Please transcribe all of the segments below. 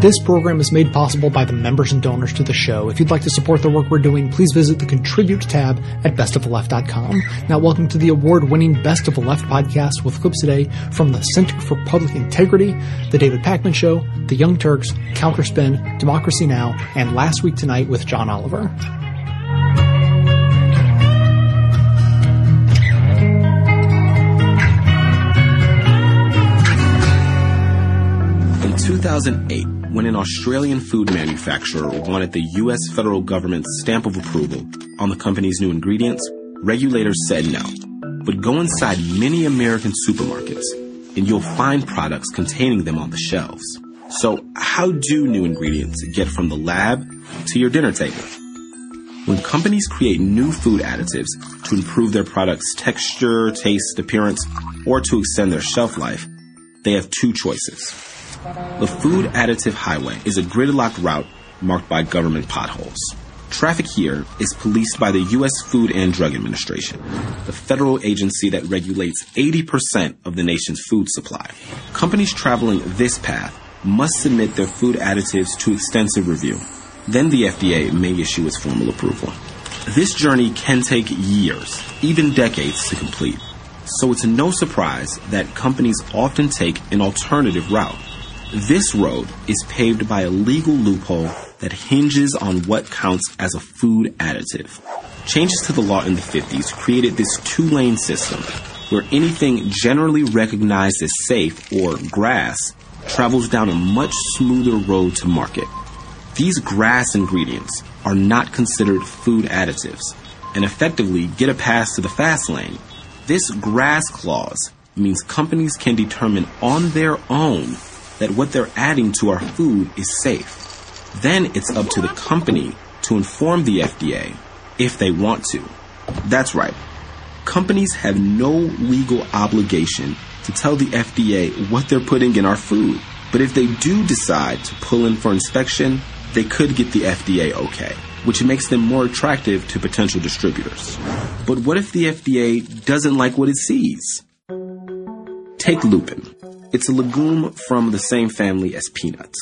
This program is made possible by the members and donors to the show. If you'd like to support the work we're doing, please visit the Contribute tab at bestoftheleft.com. Now, welcome to the award-winning Best of the Left podcast with clips today from the Center for Public Integrity, The David Pakman Show, The Young Turks, Counterspin, Democracy Now!, and Last Week Tonight with John Oliver. 2008, when an Australian food manufacturer wanted the US federal government's stamp of approval on the company's new ingredients, regulators said no. But go inside many American supermarkets and you'll find products containing them on the shelves. So, how do new ingredients get from the lab to your dinner table? When companies create new food additives to improve their product's texture, taste, appearance, or to extend their shelf life, they have two choices. The Food Additive Highway is a gridlocked route marked by government potholes. Traffic here is policed by the U.S. Food and Drug Administration, the federal agency that regulates 80% of the nation's food supply. Companies traveling this path must submit their food additives to extensive review. Then the FDA may issue its formal approval. This journey can take years, even decades to complete. So it's no surprise that companies often take an alternative route. This road is paved by a legal loophole that hinges on what counts as a food additive. Changes to the law in the 50s created this two lane system where anything generally recognized as safe or GRAS travels down a much smoother road to market. These GRAS ingredients are not considered food additives and effectively get a pass to the fast lane. This GRAS clause means companies can determine on their own that what they're adding to our food is safe. Then it's up to the company to inform the FDA if they want to. That's right. Companies have no legal obligation to tell the FDA what they're putting in our food. But if they do decide to pull in for inspection, they could get the FDA okay, which makes them more attractive to potential distributors. But what if the FDA doesn't like what it sees? Take lupin. It's a legume from the same family as peanuts.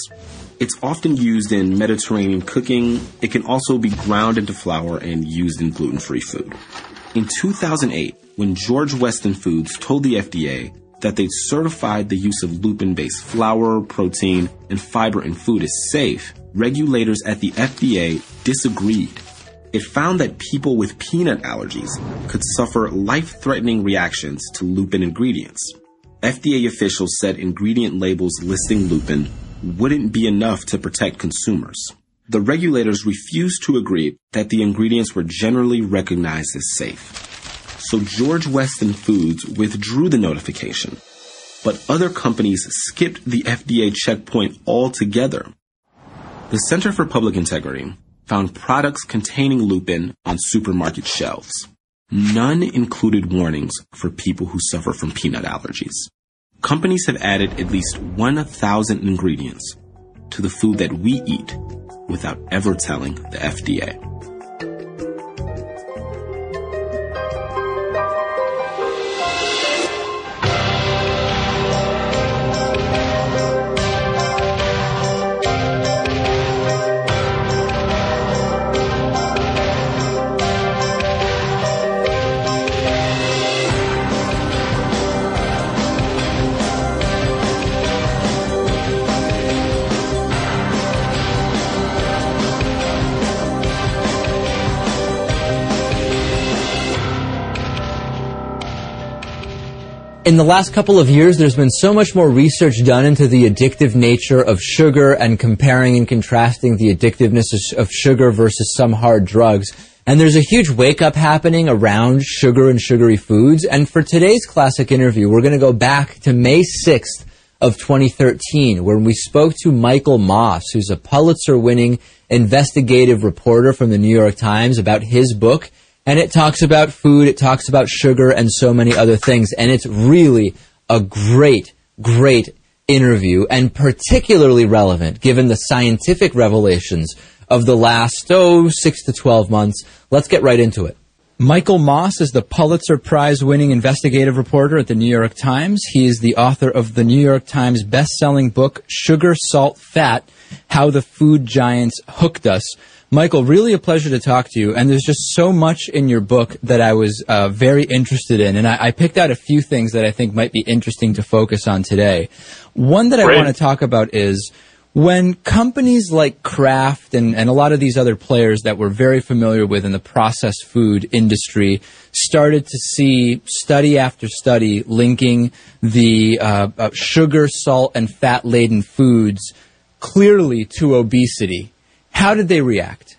It's often used in Mediterranean cooking. It can also be ground into flour and used in gluten free food. In 2008, when George Weston Foods told the FDA that they'd certified the use of lupin based flour, protein, and fiber in food as safe, regulators at the FDA disagreed. It found that people with peanut allergies could suffer life threatening reactions to lupin ingredients. FDA officials said ingredient labels listing lupin wouldn't be enough to protect consumers. The regulators refused to agree that the ingredients were generally recognized as safe. So George Weston Foods withdrew the notification, but other companies skipped the FDA checkpoint altogether. The Center for Public Integrity found products containing lupin on supermarket shelves. None included warnings for people who suffer from peanut allergies. Companies have added at least 1,000 ingredients to the food that we eat without ever telling the FDA. In the last couple of years, there's been so much more research done into the addictive nature of sugar and comparing and contrasting the addictiveness of sugar versus some hard drugs. And there's a huge wake up happening around sugar and sugary foods. And for today's classic interview, we're going to go back to May 6th of 2013, when we spoke to Michael Moss, who's a Pulitzer winning investigative reporter from the New York Times about his book, and it talks about food, it talks about sugar, and so many other things. And it's really a great, great interview, and particularly relevant given the scientific revelations of the last, oh, six to 12 months. Let's get right into it. Michael Moss is the Pulitzer Prize winning investigative reporter at the New York Times. He is the author of the New York Times best-selling book Sugar, Salt, Fat: How the Food Giants Hooked Us. Michael, really a pleasure to talk to you. And there's just so much in your book that I was uh, very interested in. And I, I, picked out a few things that I think might be interesting to focus on today. One that I want to talk about is when companies like Kraft and, and a lot of these other players that we're very familiar with in the processed food industry started to see study after study linking the uh, uh, sugar, salt, and fat laden foods clearly to obesity, how did they react?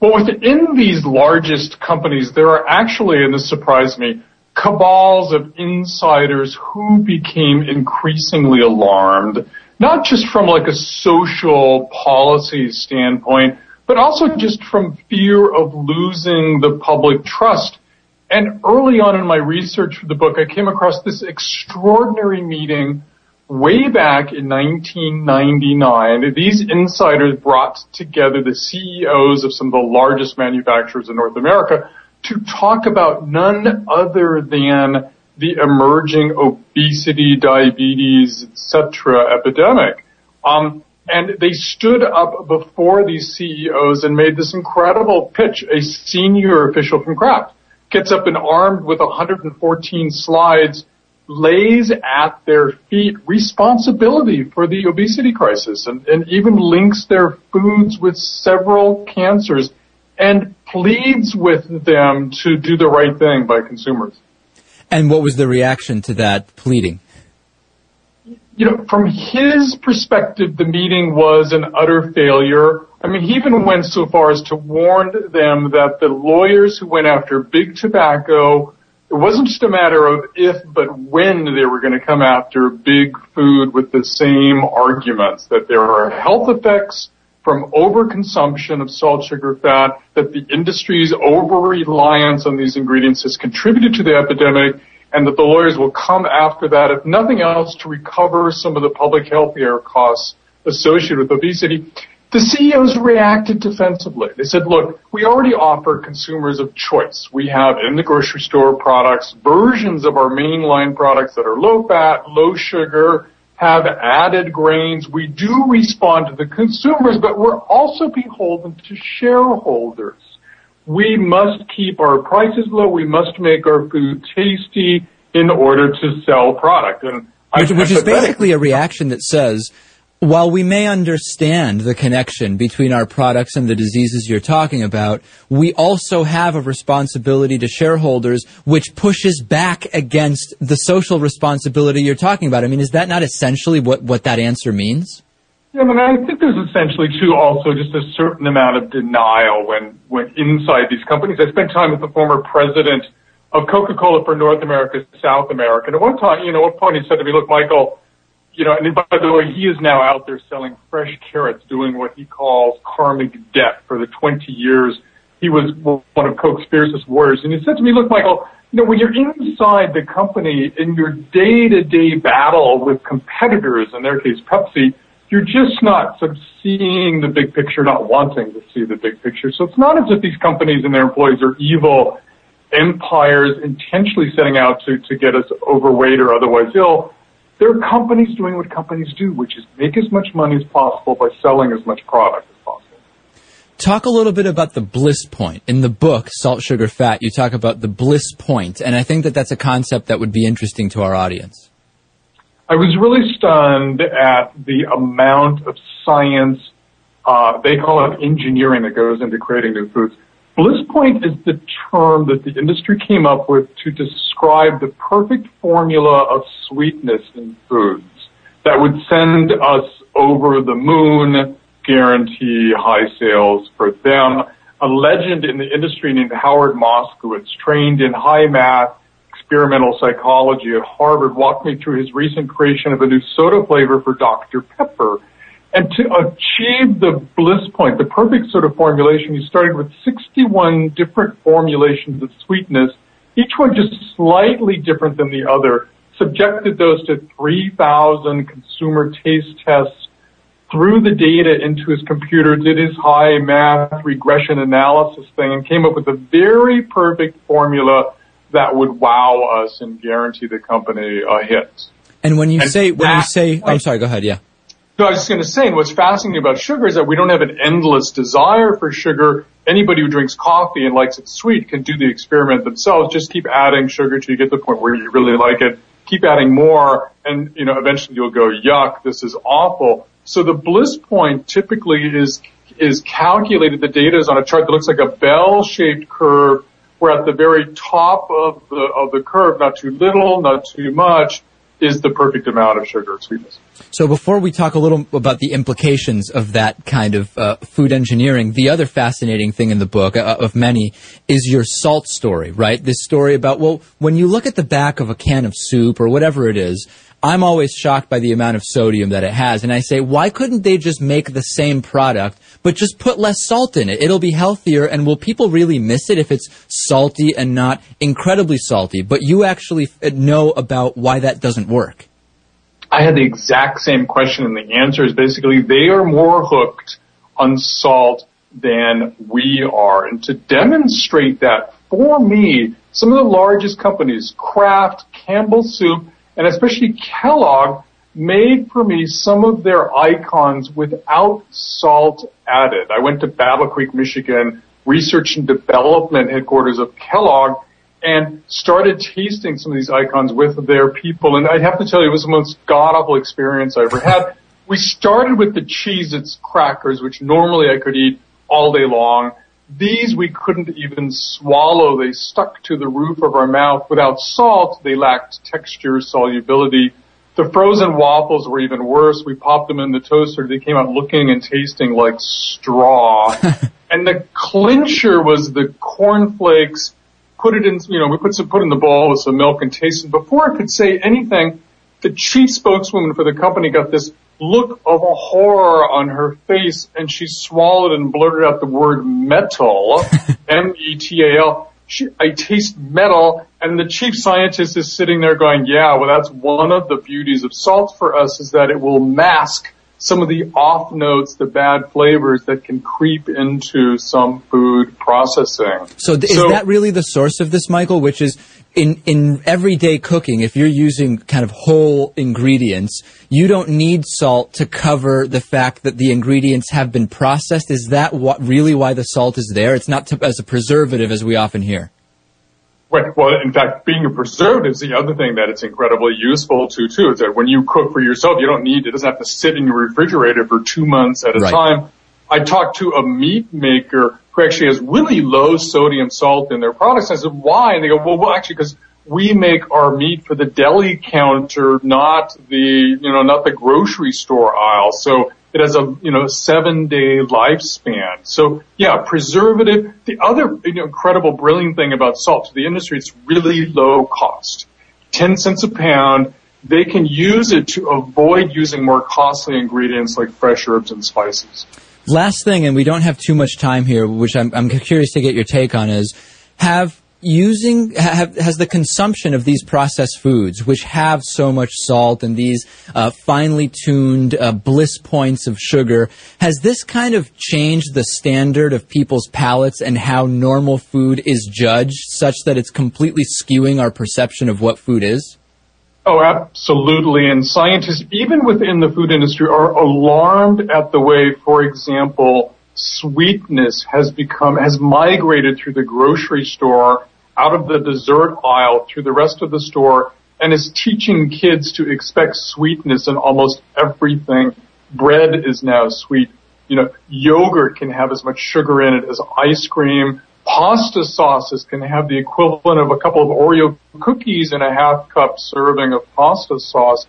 Well, within these largest companies, there are actually, and this surprised me, cabals of insiders who became increasingly alarmed not just from like a social policy standpoint, but also just from fear of losing the public trust. And early on in my research for the book, I came across this extraordinary meeting way back in 1999. These insiders brought together the CEOs of some of the largest manufacturers in North America to talk about none other than the emerging obesity, diabetes, etc. epidemic. Um, and they stood up before these CEOs and made this incredible pitch. A senior official from Kraft gets up and armed with 114 slides, lays at their feet responsibility for the obesity crisis and, and even links their foods with several cancers and pleads with them to do the right thing by consumers. And what was the reaction to that pleading? You know, from his perspective, the meeting was an utter failure. I mean, he even went so far as to warn them that the lawyers who went after big tobacco, it wasn't just a matter of if, but when they were going to come after big food with the same arguments, that there are health effects from overconsumption of salt, sugar, fat, that the industry's over-reliance on these ingredients has contributed to the epidemic, and that the lawyers will come after that, if nothing else, to recover some of the public health care costs associated with obesity. The CEOs reacted defensively. They said, look, we already offer consumers of choice. We have in the grocery store products, versions of our mainline products that are low fat, low sugar, have added grains. We do respond to the consumers, but we're also beholden to shareholders. We must keep our prices low. We must make our food tasty in order to sell product. And which, which is basically a reaction that says, while we may understand the connection between our products and the diseases you're talking about, we also have a responsibility to shareholders which pushes back against the social responsibility you're talking about. I mean, is that not essentially what, what that answer means? Yeah, I mean, I think there's essentially too also just a certain amount of denial when, when inside these companies. I spent time with the former president of Coca-Cola for North America, South America. And at one time, you know, at one point he said to me, look, Michael, you know, and by the way, he is now out there selling fresh carrots, doing what he calls karmic debt for the 20 years he was one of Coke's fiercest warriors. And he said to me, look, Michael, you know, when you're inside the company in your day-to-day battle with competitors, in their case Pepsi, you're just not sort of seeing the big picture, not wanting to see the big picture. So it's not as if these companies and their employees are evil empires intentionally setting out to, to get us overweight or otherwise ill. There are companies doing what companies do, which is make as much money as possible by selling as much product as possible. Talk a little bit about the bliss point. In the book, Salt, Sugar, Fat, you talk about the bliss point, and I think that that's a concept that would be interesting to our audience. I was really stunned at the amount of science, uh, they call it engineering that goes into creating new foods. Bliss point is the term that the industry came up with to describe the perfect formula of sweetness in foods that would send us over the moon, guarantee high sales for them. A legend in the industry named Howard Moskowitz, trained in high math, experimental psychology at Harvard, walked me through his recent creation of a new soda flavor for Dr. Pepper and to achieve the bliss point, the perfect sort of formulation, he started with 61 different formulations of sweetness, each one just slightly different than the other, subjected those to 3,000 consumer taste tests, threw the data into his computer, did his high math regression analysis thing, and came up with a very perfect formula that would wow us and guarantee the company a hit. And when you and say, when you say, I'm sorry, go ahead, yeah. No, I was just going to say, what's fascinating about sugar is that we don't have an endless desire for sugar. Anybody who drinks coffee and likes it sweet can do the experiment themselves. Just keep adding sugar till you get to the point where you really like it. Keep adding more, and you know eventually you'll go, yuck, this is awful. So the bliss point typically is is calculated. The data is on a chart that looks like a bell-shaped curve, where at the very top of the of the curve, not too little, not too much, is the perfect amount of sugar sweetness. So before we talk a little about the implications of that kind of uh, food engineering, the other fascinating thing in the book uh, of many is your salt story, right? This story about, well, when you look at the back of a can of soup or whatever it is, I'm always shocked by the amount of sodium that it has. And I say, why couldn't they just make the same product, but just put less salt in it? It'll be healthier. And will people really miss it if it's salty and not incredibly salty? But you actually know about why that doesn't work. I had the exact same question, and the answer is basically they are more hooked on salt than we are. And to demonstrate that for me, some of the largest companies, Kraft, Campbell Soup, and especially Kellogg made for me some of their icons without salt added. I went to Battle Creek, Michigan, research and development headquarters of Kellogg, and started tasting some of these icons with their people. And I'd have to tell you, it was the most god awful experience I ever had. We started with the Cheez-Its crackers, which normally I could eat all day long. These we couldn't even swallow. They stuck to the roof of our mouth. Without salt, they lacked texture, solubility. The frozen waffles were even worse. We popped them in the toaster. They came out looking and tasting like straw. and the clincher was the cornflakes. Put it in, you know, we put some, put in the bowl with some milk and tasted. Before I could say anything, the chief spokeswoman for the company got this look of a horror on her face and she swallowed and blurted out the word metal, M-E-T-A-L. She, I taste metal and the chief scientist is sitting there going, yeah, well that's one of the beauties of salt for us is that it will mask some of the off notes, the bad flavors that can creep into some food processing. So, th- so is that really the source of this, Michael? Which is in, in everyday cooking, if you're using kind of whole ingredients, you don't need salt to cover the fact that the ingredients have been processed. Is that what, really why the salt is there? It's not to, as a preservative as we often hear. Well, in fact, being a preservative is the other thing that it's incredibly useful to too. Is that when you cook for yourself, you don't need it doesn't have to sit in your refrigerator for two months at a right. time. I talked to a meat maker who actually has really low sodium salt in their products. And I said, why? And they go, well, well actually, because we make our meat for the deli counter, not the, you know, not the grocery store aisle. So it has a, you know, seven day lifespan. So yeah, preservative. The other you know, incredible, brilliant thing about salt to the industry, it's really low cost. 10 cents a pound. They can use it to avoid using more costly ingredients like fresh herbs and spices. Last thing, and we don't have too much time here, which I'm, I'm curious to get your take on, is have using have, has the consumption of these processed foods, which have so much salt and these uh, finely tuned uh, bliss points of sugar, has this kind of changed the standard of people's palates and how normal food is judged, such that it's completely skewing our perception of what food is? Oh, absolutely. And scientists, even within the food industry, are alarmed at the way, for example, sweetness has become, has migrated through the grocery store out of the dessert aisle through the rest of the store and is teaching kids to expect sweetness in almost everything. Bread is now sweet. You know, yogurt can have as much sugar in it as ice cream pasta sauces can have the equivalent of a couple of Oreo cookies in a half cup serving of pasta sauce.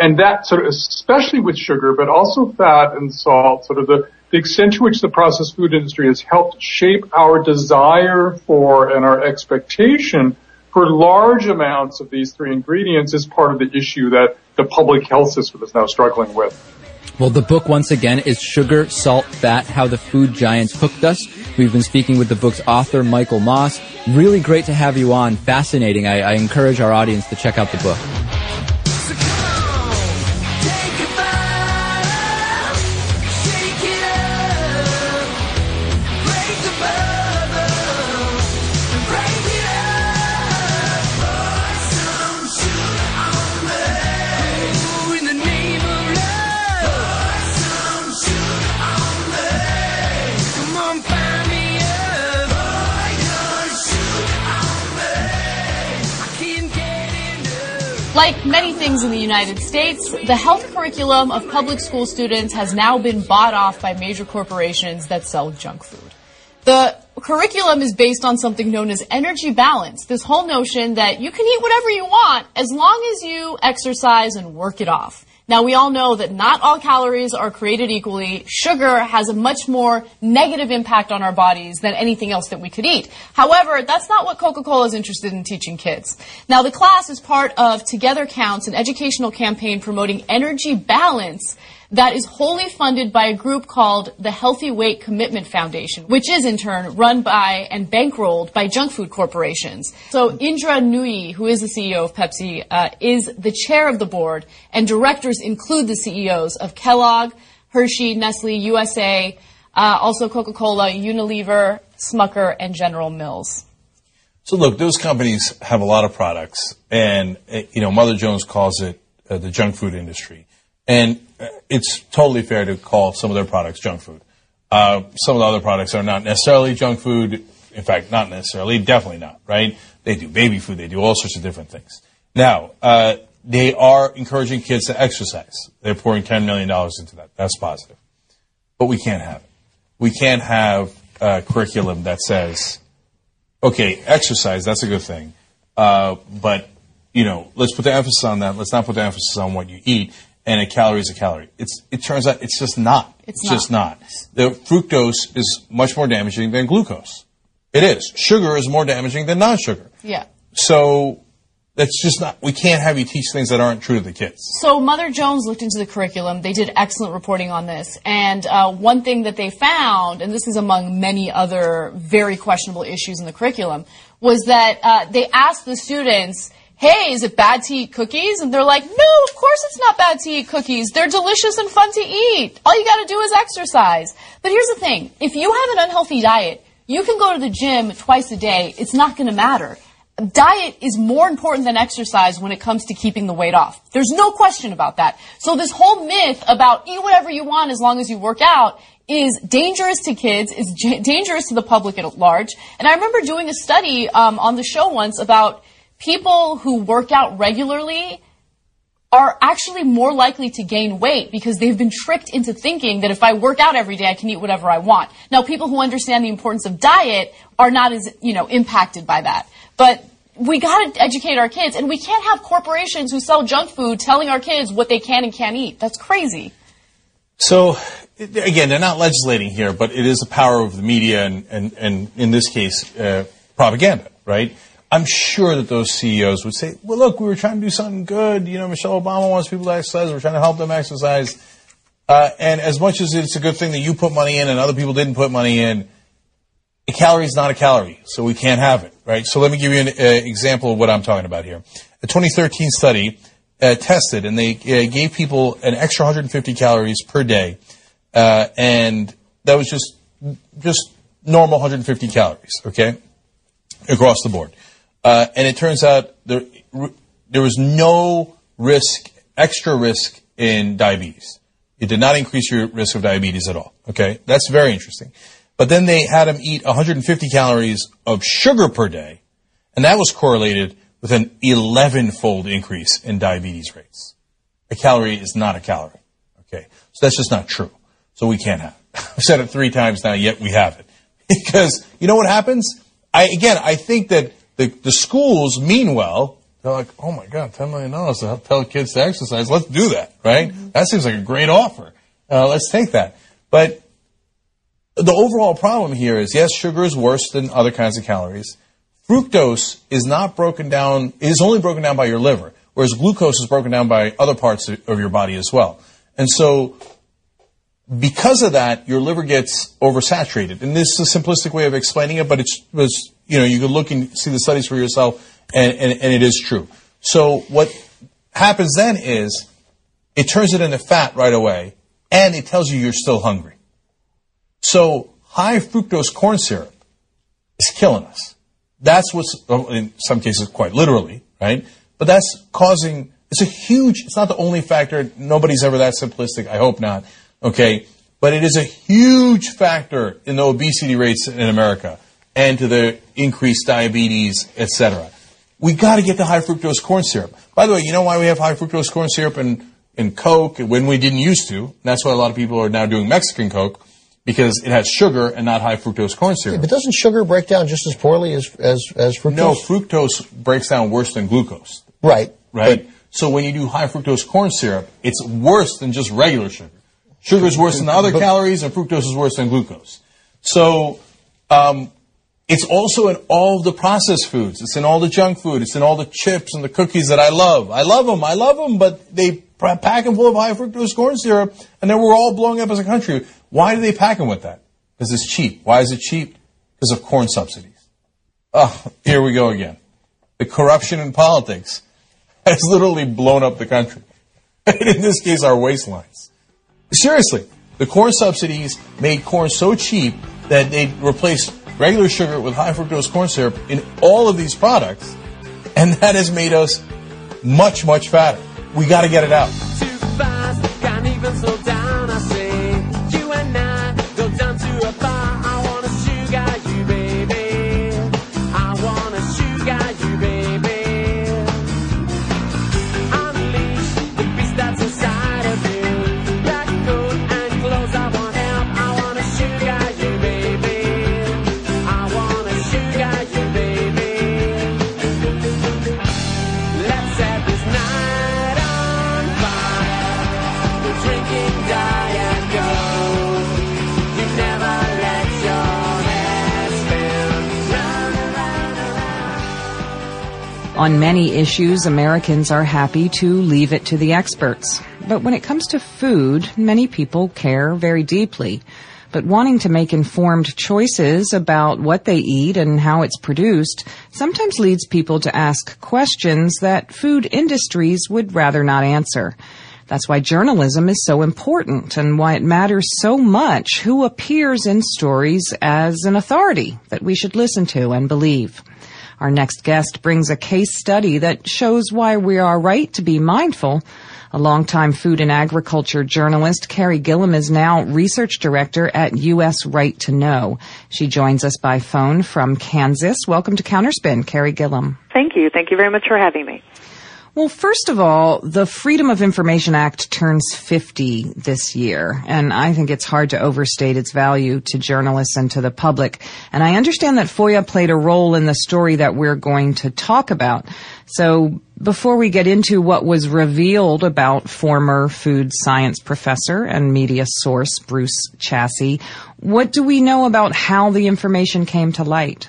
And that sort of, especially with sugar, but also fat and salt, sort of the, the extent to which the processed food industry has helped shape our desire for and our expectation for large amounts of these three ingredients is part of the issue that the public health system is now struggling with. Well, the book, once again, is Sugar, Salt, Fat, How the Food Giants Hooked Us. We've been speaking with the book's author, Michael Moss. Really great to have you on. Fascinating. I, I encourage our audience to check out the book. Like many things in the United States, the health curriculum of public school students has now been bought off by major corporations that sell junk food. The curriculum is based on something known as energy balance. This whole notion that you can eat whatever you want as long as you exercise and work it off. Now we all know that not all calories are created equally. Sugar has a much more negative impact on our bodies than anything else that we could eat. However, that's not what Coca-Cola is interested in teaching kids. Now the class is part of Together Counts, an educational campaign promoting energy balance that is wholly funded by a group called the Healthy Weight Commitment Foundation, which is in turn run by and bankrolled by junk food corporations. So Indra Nooyi, who is the CEO of Pepsi, uh, is the chair of the board, and directors include the CEOs of Kellogg, Hershey, Nestle, USA, uh, also Coca-Cola, Unilever, Smucker, and General Mills. So look, those companies have a lot of products, and uh, you know Mother Jones calls it uh, the junk food industry. And it's totally fair to call some of their products junk food. Uh, some of the other products are not necessarily junk food. In fact, not necessarily, definitely not, right? They do baby food, they do all sorts of different things. Now, uh, they are encouraging kids to exercise. They're pouring $10 million into that. That's positive. But we can't have it. We can't have a curriculum that says, okay, exercise, that's a good thing. Uh, but, you know, let's put the emphasis on that. Let's not put the emphasis on what you eat and a calorie is a calorie. It's, it turns out it's just not. It's, it's just not. The fructose is much more damaging than glucose. It is. Sugar is more damaging than non-sugar. Yeah. So that's just not, we can't have you teach things that aren't true to the kids. So Mother Jones looked into the curriculum. They did excellent reporting on this. And uh, one thing that they found, and this is among many other very questionable issues in the curriculum, was that uh, they asked the students, hey, is it bad to eat cookies? And they're like, no, of course it's not bad to eat cookies. They're delicious and fun to eat. All you gotta do is exercise. But here's the thing. If you have an unhealthy diet, you can go to the gym twice a day. It's not gonna matter. Diet is more important than exercise when it comes to keeping the weight off. There's no question about that. So this whole myth about eat whatever you want as long as you work out is dangerous to kids, is dangerous to the public at large. And I remember doing a study um, on the show once about people who work out regularly are actually more likely to gain weight because they've been tricked into thinking that if I work out every day, I can eat whatever I want. Now, people who understand the importance of diet are not as, you know, impacted by that. But we gotta educate our kids, and we can't have corporations who sell junk food telling our kids what they can and can't eat. That's crazy. So, again, they're not legislating here, but it is the power of the media and, and, and in this case, uh, propaganda, right? I'm sure that those CEOs would say, well, look, we were trying to do something good. You know, Michelle Obama wants people to exercise. We're trying to help them exercise. Uh, and as much as it's a good thing that you put money in and other people didn't put money in, a calorie is not a calorie, so we can't have it, right? So let me give you an uh, example of what I'm talking about here. A 2013 study uh, tested, and they uh, gave people an extra 150 calories per day, uh, and that was just just normal 150 calories, okay, across the board. Uh, and it turns out there, there was no risk, extra risk in diabetes. It did not increase your risk of diabetes at all. Okay, that's very interesting. But then they had them eat 150 calories of sugar per day, and that was correlated with an 11-fold increase in diabetes rates. A calorie is not a calorie. Okay, so that's just not true. So we can't have it. I've said it three times now, yet we have it. Because you know what happens? I again, I think that the, the schools mean well. They're like, oh my God, $10 million to tell kids to exercise. Let's do that, right? Mm-hmm. That seems like a great offer. Uh, let's take that. But the overall problem here is yes, sugar is worse than other kinds of calories. Fructose is not broken down, is only broken down by your liver, whereas glucose is broken down by other parts of your body as well. And so because of that, your liver gets oversaturated. And this is a simplistic way of explaining it, but it's, it's you know, you can look and see the studies for yourself, and, and, and it is true. So what happens then is it turns it into fat right away, and it tells you you're still hungry. So high fructose corn syrup is killing us. That's what's, oh, in some cases, quite literally, right? But that's causing, it's a huge, it's not the only factor. Nobody's ever that simplistic. I hope not. Okay. But it is a huge factor in the obesity rates in America and to the increased diabetes, etc. We got to get the high fructose corn syrup. By the way, you know why we have high fructose corn syrup in, in Coke when we didn't used to? That's why a lot of people are now doing Mexican Coke because it has sugar and not high fructose corn syrup. Yeah, but doesn't sugar break down just as poorly as, as, as fructose? No, fructose breaks down worse than glucose. Right. Right? But, so when you do high fructose corn syrup, it's worse than just regular sugar. Sugar is worse than the other calories, and fructose is worse than glucose. So um, it's also in all the processed foods. It's in all the junk food. It's in all the chips and the cookies that I love. I love them. I love them, but they pack them full of high fructose corn syrup, and then we're all blowing up as a country. Why do they pack them with that? Because it's cheap. Why is it cheap? Because of corn subsidies. Oh, here we go again. The corruption in politics has literally blown up the country. in this case, our waistlines. Seriously, the corn subsidies made corn so cheap that they replaced regular sugar with high fructose corn syrup in all of these products, and that has made us much, much fatter. We got to get it out. On many issues, Americans are happy to leave it to the experts. But when it comes to food, many people care very deeply. But wanting to make informed choices about what they eat and how it's produced sometimes leads people to ask questions that food industries would rather not answer. That's why journalism is so important and why it matters so much who appears in stories as an authority that we should listen to and believe. Our next guest brings a case study that shows why we are right to be mindful. A longtime food and agriculture journalist, Carey Gillam is now research director at U.S. Right to Know. She joins us by phone from Kansas. Welcome to Counterspin, Carey Gillam. Thank you. Thank you very much for having me. Well, first of all, the Freedom of Information Act turns 50 this year, and I think it's hard to overstate its value to journalists and to the public. And I understand that FOIA played a role in the story that we're going to talk about. So before we get into what was revealed about former food science professor and media source Bruce Chassy, what do we know about how the information came to light?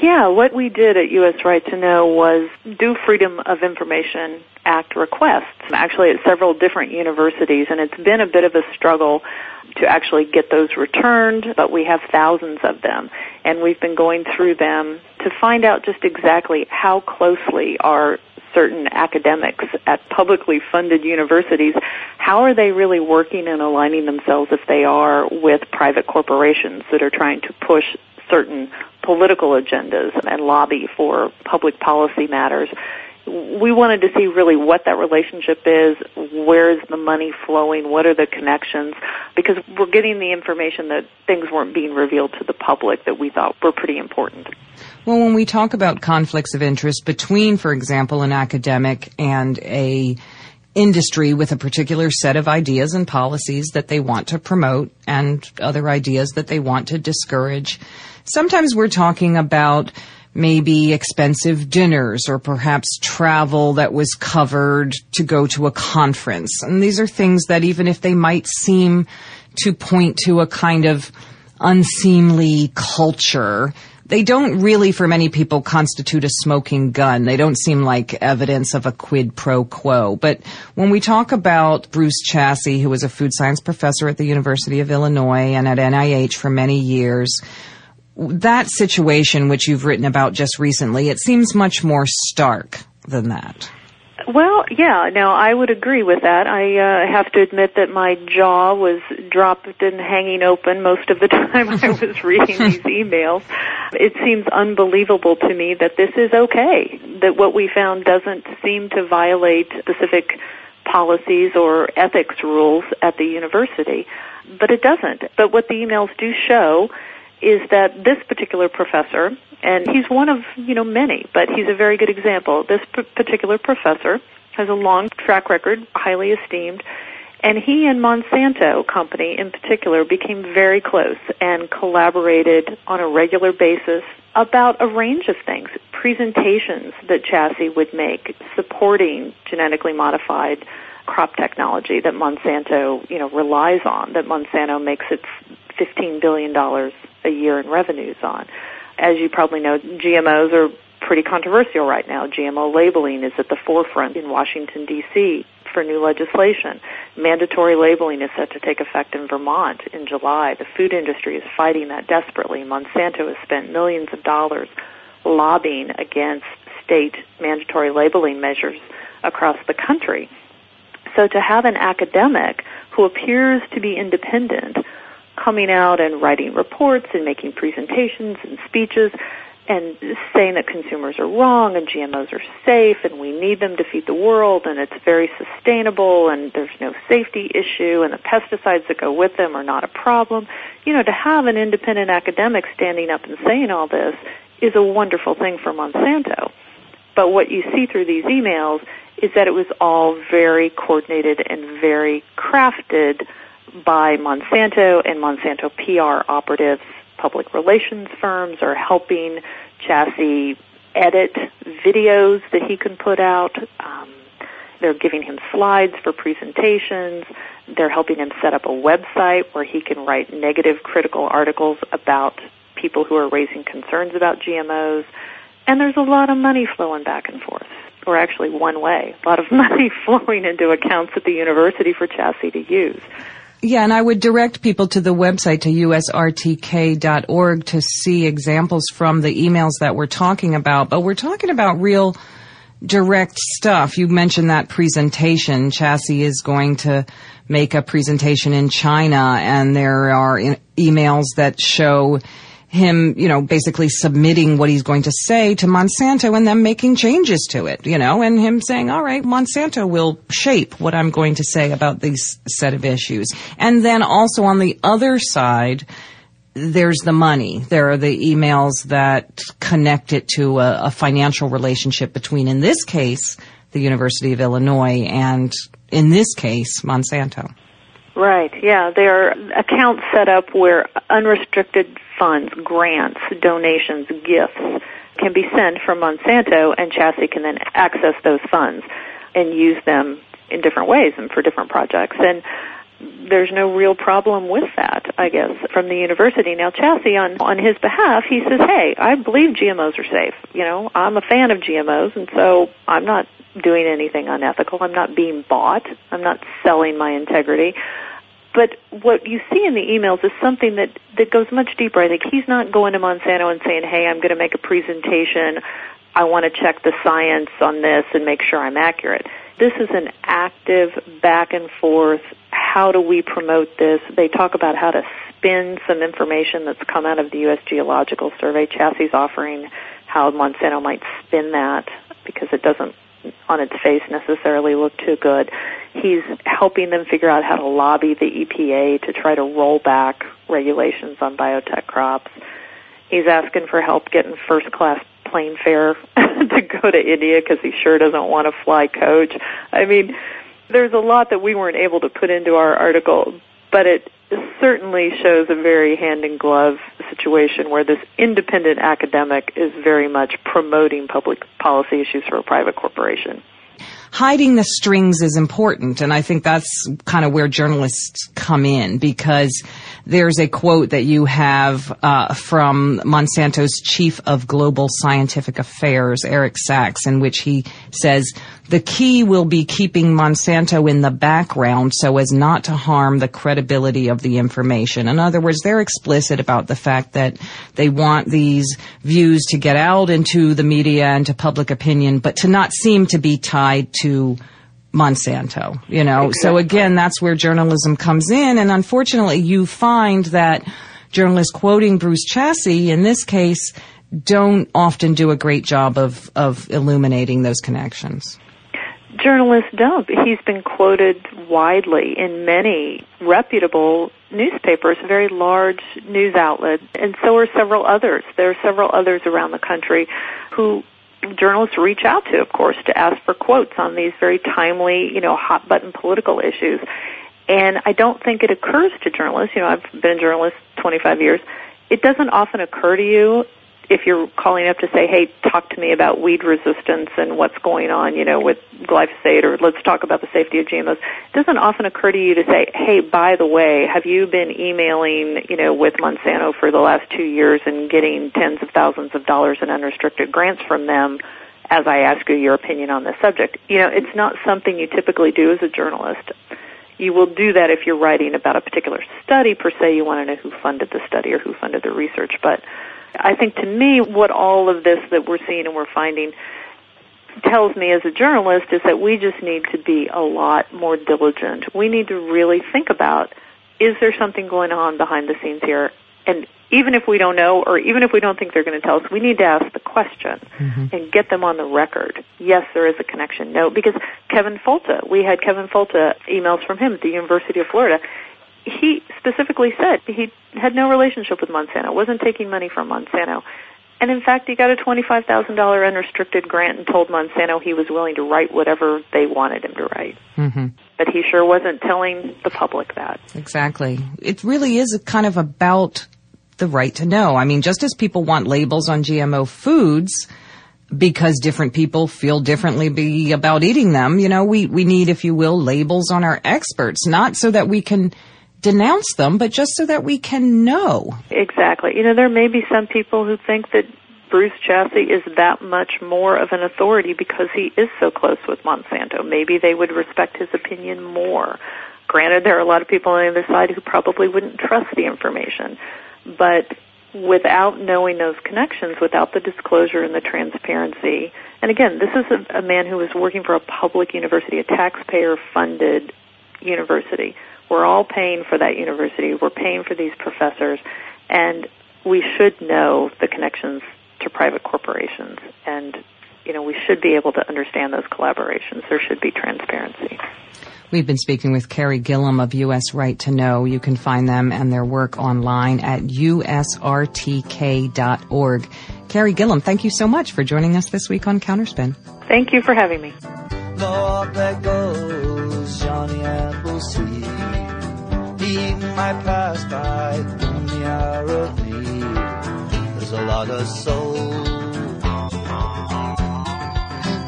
Yeah, what we did at U.S. Right to Know was do Freedom of Information Act requests, actually at several different universities, and it's been a bit of a struggle to actually get those returned, but we have thousands of them, and we've been going through them to find out just exactly how closely are certain academics at publicly funded universities, how are they really working and aligning themselves if they are with private corporations that are trying to push certain political agendas and lobby for public policy matters. We wanted to see really what that relationship is, where is the money flowing, what are the connections, because we're getting the information that things weren't being revealed to the public that we thought were pretty important. Well, when we talk about conflicts of interest between, for example, an academic and a industry with a particular set of ideas and policies that they want to promote and other ideas that they want to discourage, Sometimes we're talking about maybe expensive dinners or perhaps travel that was covered to go to a conference. And these are things that even if they might seem to point to a kind of unseemly culture, they don't really, for many people, constitute a smoking gun. They don't seem like evidence of a quid pro quo. But when we talk about Bruce Chassy, who was a food science professor at the University of Illinois and at NIH for many years, that situation, which you've written about just recently, it seems much more stark than that. Well, yeah, now I would agree with that. I uh, have to admit that my jaw was dropped and hanging open most of the time I was reading these emails. It seems unbelievable to me that this is okay, that what we found doesn't seem to violate specific policies or ethics rules at the university. But it doesn't. But what the emails do show is that this particular professor, and he's one of, you know, many, but he's a very good example. This p- particular professor has a long track record, highly esteemed, and he and Monsanto Company in particular became very close and collaborated on a regular basis about a range of things. Presentations that Chassy would make supporting genetically modified crop technology that Monsanto, you know, relies on, that Monsanto makes its $15 billion a year in revenues on. As you probably know, GMOs are pretty controversial right now. GMO labeling is at the forefront in Washington, D.C. for new legislation. Mandatory labeling is set to take effect in Vermont in July. The food industry is fighting that desperately. Monsanto has spent millions of dollars lobbying against state mandatory labeling measures across the country. So to have an academic who appears to be independent coming out and writing reports and making presentations and speeches and saying that consumers are wrong and GMOs are safe and we need them to feed the world and it's very sustainable and there's no safety issue and the pesticides that go with them are not a problem. You know, to have an independent academic standing up and saying all this is a wonderful thing for Monsanto. But what you see through these emails is that it was all very coordinated and very crafted by Monsanto and Monsanto PR operatives. Public relations firms are helping Chassy edit videos that he can put out. Um, they're giving him slides for presentations. They're helping him set up a website where he can write negative critical articles about people who are raising concerns about GMOs. And there's a lot of money flowing back and forth, or actually one way. A lot of money flowing into accounts at the university for Chassy to use. Yeah, and I would direct people to the website to usrtk.org to see examples from the emails that we're talking about. But we're talking about real direct stuff. You mentioned that presentation. Chassy is going to make a presentation in China and there are emails that show him, you know, basically submitting what he's going to say to Monsanto and them making changes to it, you know, and him saying, all right, Monsanto will shape what I'm going to say about these set of issues. And then also on the other side, there's the money. There are the emails that connect it to a, a financial relationship between, in this case, the University of Illinois and, in this case, Monsanto. Right, yeah. There are accounts set up where unrestricted funds, grants, donations, gifts can be sent from Monsanto and Chassy can then access those funds and use them in different ways and for different projects. And there's no real problem with that, I guess, from the university. Now, Chassy, on, on his behalf, he says, hey, I believe GMOs are safe. You know, I'm a fan of GMOs, and so I'm not doing anything unethical. I'm not being bought. I'm not selling my integrity. But what you see in the emails is something that, that goes much deeper. I think he's not going to Monsanto and saying, hey, I'm going to make a presentation. I want to check the science on this and make sure I'm accurate. This is an active back and forth. How do we promote this? They talk about how to spin some information that's come out of the U.S. Geological Survey. Chassy offering how Monsanto might spin that because it doesn't on its face necessarily look too good. He's helping them figure out how to lobby the EPA to try to roll back regulations on biotech crops. He's asking for help getting first class plane fare to go to India because he sure doesn't want to fly coach. I mean, there's a lot that we weren't able to put into our article, but it certainly shows a very hand in glove situation where this independent academic is very much promoting public policy issues for a private corporation hiding the strings is important. And I think that's kind of where journalists come in because there's a quote that you have uh, from Monsanto's chief of global scientific affairs, Eric Sachs, in which he says, the key will be keeping Monsanto in the background so as not to harm the credibility of the information. In other words, they're explicit about the fact that they want these views to get out into the media and to public opinion, but to not seem to be tied to Monsanto, you know. Exactly. So again, that's where journalism comes in. And unfortunately, you find that journalists quoting Bruce Chassy in this case don't often do a great job of, of illuminating those connections. journalists don't. He's been quoted widely in many reputable newspapers, very large news outlets, and so are several others. There are several others around the country who journalists reach out to, of course, to ask for quotes on these very timely, you know, hot button political issues. And I don't think it occurs to journalists, you know, I've been a journalist 25 years, it doesn't often occur to you if you're calling up to say, hey, talk to me about weed resistance and what's going on, you know, with glyphosate or let's talk about the safety of GMOs, it doesn't often occur to you to say, hey, by the way, have you been emailing, you know, with Monsanto for the last two years and getting tens of thousands of dollars in unrestricted grants from them as I ask you your opinion on this subject? You know, it's not something you typically do as a journalist. You will do that if you're writing about a particular study per se. You want to know who funded the study or who funded the research. But I think to me, what all of this that we're seeing and we're finding tells me as a journalist is that we just need to be a lot more diligent. We need to really think about is there something going on behind the scenes here? And even if we don't know, or even if we don't think they're going to tell us, we need to ask the question mm-hmm. and get them on the record. Yes, there is a connection. No, because Kevin Folta, we had Kevin Folta emails from him at the University of Florida. He specifically said he had no relationship with Monsanto, wasn't taking money from Monsanto. And in fact, he got a $25,000 unrestricted grant and told Monsanto he was willing to write whatever they wanted him to write. Mm-hmm. But he sure wasn't telling the public that. Exactly. It really is kind of about the right to know. I mean, just as people want labels on GMO foods, because different people feel differently be about eating them, you know, we, we need, if you will, labels on our experts, not so that we can denounce them, but just so that we can know. Exactly. You know, there may be some people who think that Bruce Chassy is that much more of an authority because he is so close with Monsanto. Maybe they would respect his opinion more. Granted, there are a lot of people on the other side who probably wouldn't trust the information. But without knowing those connections, without the disclosure and the transparency, and again, this is a, a man who was working for a public university, a taxpayer funded university. We're all paying for that university. We're paying for these professors. And we should know the connections to private corporations. And, you know, we should be able to understand those collaborations. There should be transparency. We've been speaking with Carey Gillam of U.S. Right to Know. You can find them and their work online at usrtk.org. Carey Gillam, thank you so much for joining us this week on Counterspin. Thank you for having me. my past by the hour of need. There's a lot of soul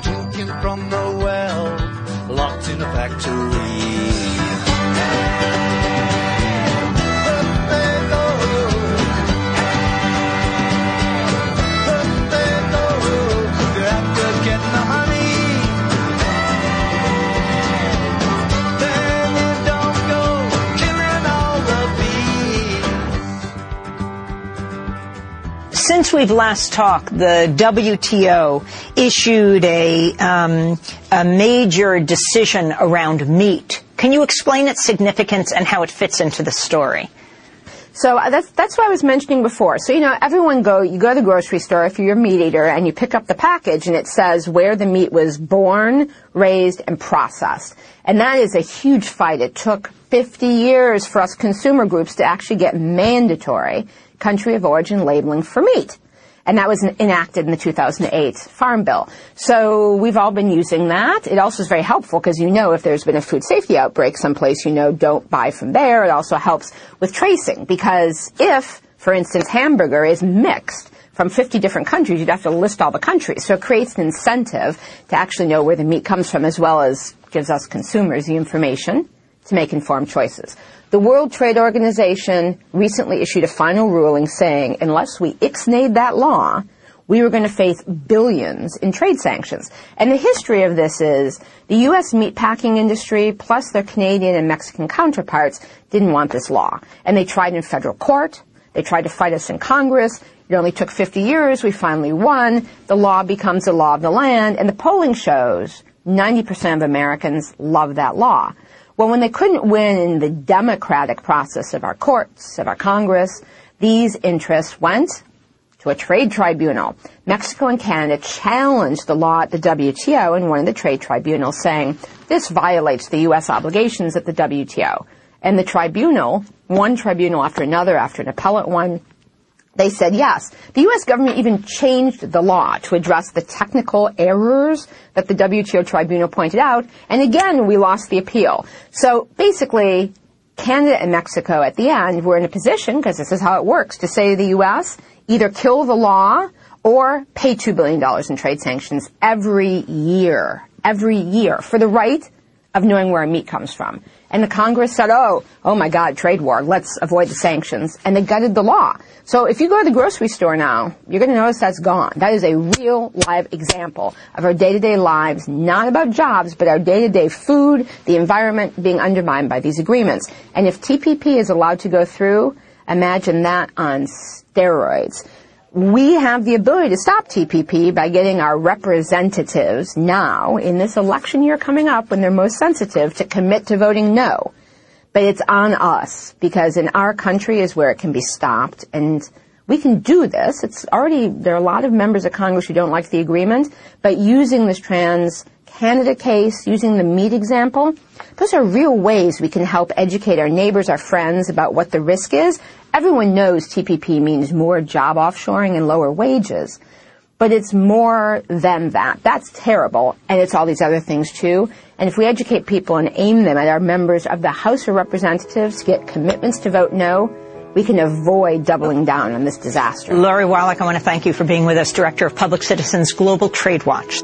drinking from the well, locked in a factory. Since we've last talked, the WTO issued a, um, a major decision around meat. Can you explain its significance and how it fits into the story? So uh, that's that's what I was mentioning before. So you know, everyone go you go to the grocery store if you're a meat eater and you pick up the package and it says where the meat was born, raised, and processed. And that is a huge fight. It took 50 years for us consumer groups to actually get mandatory country of origin labeling for meat. And that was enacted in the 2008 Farm Bill. So we've all been using that. It also is very helpful because you know if there's been a food safety outbreak someplace, you know don't buy from there. It also helps with tracing because if, for instance, hamburger is mixed from 50 different countries, you'd have to list all the countries. So it creates an incentive to actually know where the meat comes from as well as gives us consumers the information to make informed choices. The World Trade Organization recently issued a final ruling saying unless we ixnayed that law, we were going to face billions in trade sanctions. And the history of this is the U.S. meatpacking industry plus their Canadian and Mexican counterparts didn't want this law. And they tried in federal court. They tried to fight us in Congress. It only took 50 years. We finally won. The law becomes the law of the land. And the polling shows 90% of Americans love that law. Well, when they couldn't win in the democratic process of our courts, of our Congress, these interests went to a trade tribunal. Mexico and Canada challenged the law at the WTO in one of the trade tribunals saying this violates the U.S. obligations at the WTO. And the tribunal, one tribunal after another, after an appellate one, they said yes. The U.S. government even changed the law to address the technical errors that the WTO tribunal pointed out, and again, we lost the appeal. So basically, Canada and Mexico at the end were in a position, because this is how it works, to say to the U.S., either kill the law or pay $2 billion in trade sanctions every year, every year, for the right of knowing where our meat comes from. And the Congress said, oh, oh my God, trade war, let's avoid the sanctions. And they gutted the law. So if you go to the grocery store now, you're going to notice that's gone. That is a real live example of our day-to-day lives, not about jobs, but our day-to-day food, the environment being undermined by these agreements. And if TPP is allowed to go through, imagine that on steroids we have the ability to stop TPP by getting our representatives now in this election year coming up when they're most sensitive to commit to voting no. But it's on us because in our country is where it can be stopped and we can do this. It's already, there are a lot of members of Congress who don't like the agreement, but using this trans Canada case, using the meat example, those are real ways we can help educate our neighbors, our friends about what the risk is. Everyone knows TPP means more job offshoring and lower wages, but it's more than that. That's terrible, and it's all these other things too. And if we educate people and aim them at our members of the House of Representatives get commitments to vote no, we can avoid doubling down on this disaster. Lori Wallach, I want to thank you for being with us, Director of Public Citizens Global Trade Watch.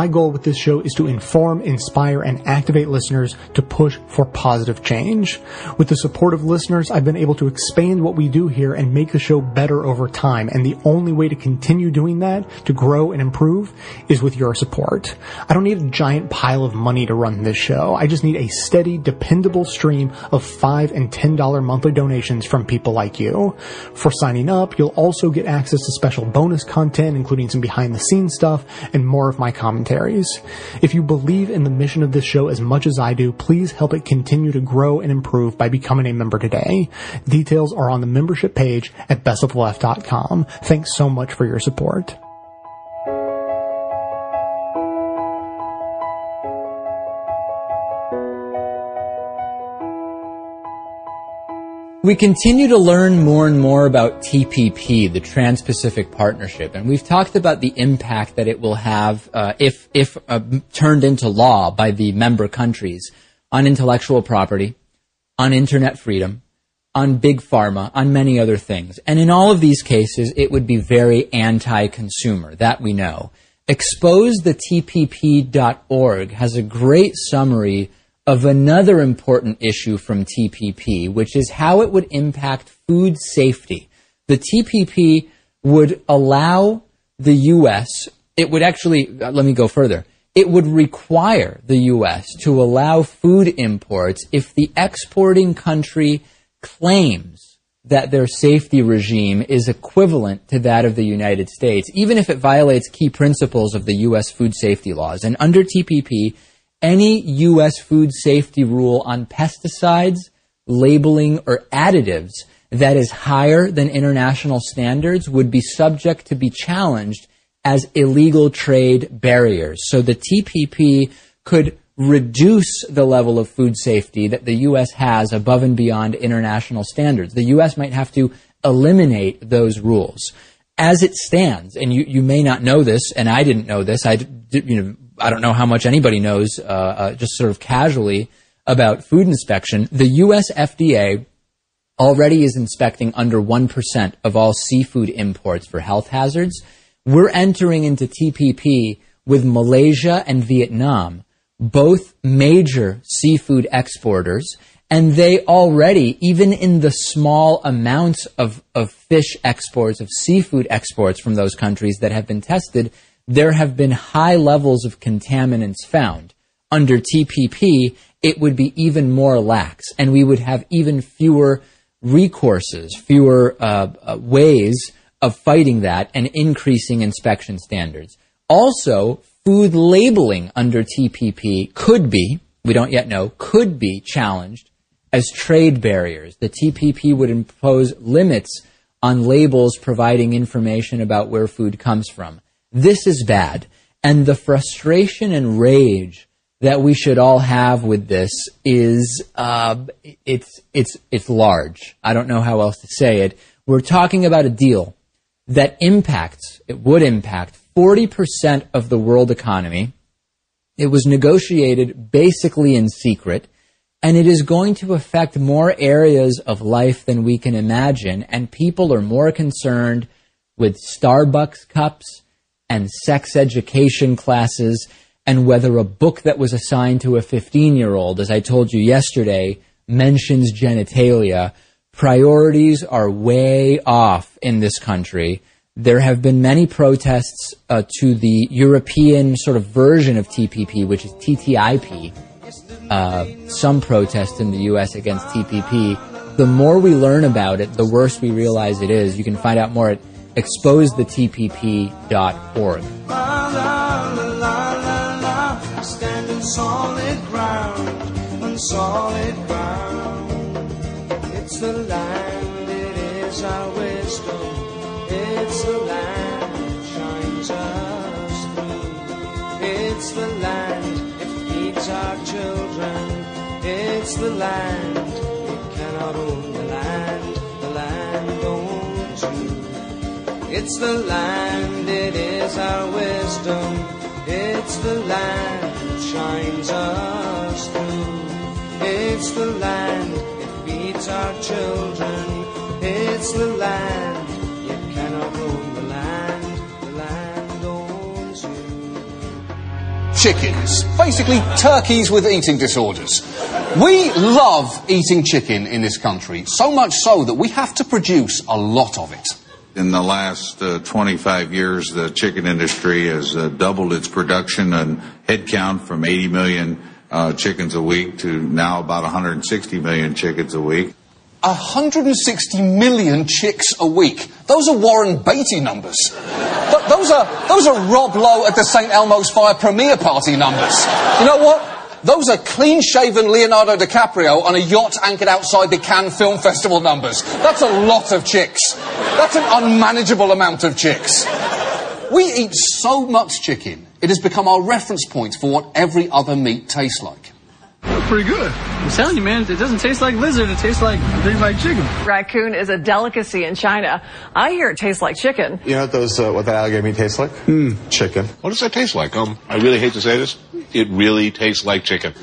My goal with this show is to inform, inspire, and activate listeners to push for positive change. With the support of listeners, I've been able to expand what we do here and make the show better over time. And the only way to continue doing that, to grow and improve, is with your support. I don't need a giant pile of money to run this show. I just need a steady, dependable stream of 5 and $10 monthly donations from people like you. For signing up, you'll also get access to special bonus content, including some behind the scenes stuff and more of my comments commentaries. If you believe in the mission of this show as much as I do, please help it continue to grow and improve by becoming a member today. Details are on the membership page at bestoftheleft.com. Thanks so much for your support. We continue to learn more and more about TPP, the Trans-Pacific Partnership, and we've talked about the impact that it will have uh, if if uh, turned into law by the member countries on intellectual property, on internet freedom, on big pharma, on many other things. And in all of these cases, it would be very anti-consumer. That we know. ExposeTheTPP.org has a great summary of another important issue from TPP, which is how it would impact food safety. The TPP would allow the U.S., it would actually, uh, let me go further, it would require the U.S. to allow food imports if the exporting country claims that their safety regime is equivalent to that of the United States, even if it violates key principles of the U.S. food safety laws. And under TPP, any U.S. food safety rule on pesticides, labeling, or additives that is higher than international standards would be subject to be challenged as illegal trade barriers. So the TPP could reduce the level of food safety that the U.S. has above and beyond international standards. The U.S. might have to eliminate those rules. As it stands, and you, you may not know this, and I didn't know this, I, you know, I don't know how much anybody knows, uh, uh, just sort of casually about food inspection. The U.S. FDA already is inspecting under 1% of all seafood imports for health hazards. We're entering into TPP with Malaysia and Vietnam, both major seafood exporters, and they already, even in the small amounts of, of fish exports, of seafood exports from those countries that have been tested, there have been high levels of contaminants found. Under TPP, it would be even more lax, and we would have even fewer recourses, fewer uh, uh, ways of fighting that and increasing inspection standards. Also, food labeling under TPP could be, we don't yet know, could be challenged as trade barriers. The TPP would impose limits on labels providing information about where food comes from. This is bad. And the frustration and rage that we should all have with this is uh, it's it's it's large. I don't know how else to say it. We're talking about a deal that impacts it would impact 40% of the world economy. It was negotiated basically in secret and it is going to affect more areas of life than we can imagine and people are more concerned with Starbucks cups and sex education classes and whether a book that was assigned to a 15 year old, as I told you yesterday, mentions genitalia. Priorities are way off in this country. There have been many protests uh, to the European sort of version of TPP, which is TTIP. Uh, some protests in the U.S. against TPP. The more we learn about it, the worse we realize it is. You can find out more at exposethetpp.org. Standing solid ground, on solid ground. It's the land, it is our wisdom. It's the land that shines us through. It's the land, it feeds our children. It's the land, we cannot own the land, the land owns you. It's the land, it is our wisdom. It's the land that shines us through. It's the land, it feeds our children. It's the land, you cannot own the land, the land owns you. chickens. Basically, turkeys with eating disorders. We love eating chicken in this country, so much so that we have to produce a lot of it. In the last uh, 25 years, the chicken industry has uh, doubled its production and headcount from 80 million uh, chickens a week to now about 160 million chickens a week. 160 million chicks a week. Those are Warren Beatty numbers. Th- those are those are Rob Lowe at the St Elmo's Fire premiere party numbers. You know what? Those are clean-shaven Leonardo DiCaprio on a yacht anchored outside the Cannes Film Festival numbers. That's a lot of chicks. That's an unmanageable amount of chicks. We eat so much chicken, it has become our reference point for what every other meat tastes like. Pretty good. I'm telling you, man, it doesn't taste like lizard. It tastes like things like chicken. Raccoon is a delicacy in China. I hear it tastes like chicken. You know what those uh, what that alligator meat tastes like? Mm, chicken. What does that taste like? Um, I really hate to say this. It really tastes like chicken.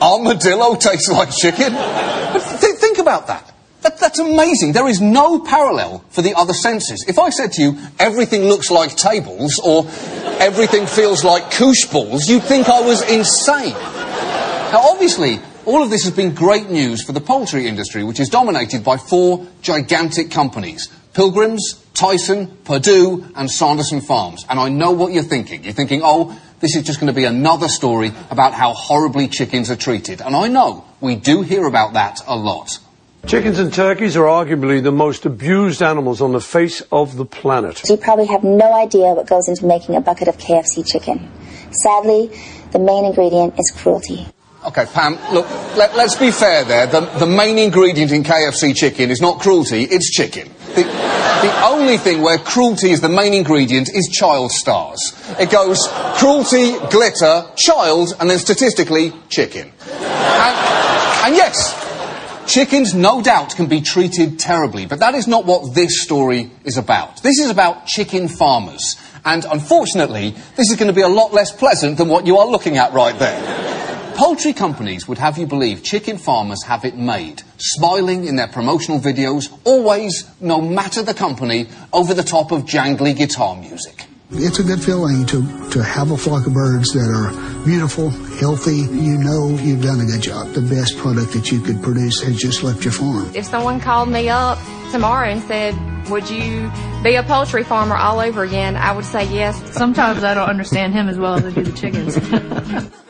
Armadillo tastes like chicken? But th- think about that. That. That's amazing. There is no parallel for the other senses. If I said to you, everything looks like tables, or everything feels like koosh balls, you'd think I was insane. Now, obviously, all of this has been great news for the poultry industry, which is dominated by four gigantic companies Pilgrims, Tyson, Perdue, and Sanderson Farms. And I know what you're thinking. You're thinking, oh, this is just going to be another story about how horribly chickens are treated. And I know we do hear about that a lot. Chickens and turkeys are arguably the most abused animals on the face of the planet. You probably have no idea what goes into making a bucket of KFC chicken. Sadly, the main ingredient is cruelty. Okay, Pam, look, let, us be fair there. The, the main ingredient in KFC chicken is not cruelty, it's chicken. The, the only thing where cruelty is the main ingredient is child stars. It goes cruelty, glitter, child, and then statistically, chicken. And, and yes, chickens no doubt can be treated terribly, but that is not what this story is about. This is about chicken farmers. And unfortunately, this is going to be a lot less pleasant than what you are looking at right there. Poultry companies would have you believe chicken farmers have it made, smiling in their promotional videos, always, no matter the company, over the top of jangly guitar music. It's a good feeling to, to have a flock of birds that are beautiful, healthy. You know you've done a good job. The best product that you could produce has just left your farm. If someone called me up tomorrow and said, would you be a poultry farmer all over again, I would say yes. Sometimes I don't understand him as well as I do the chickens.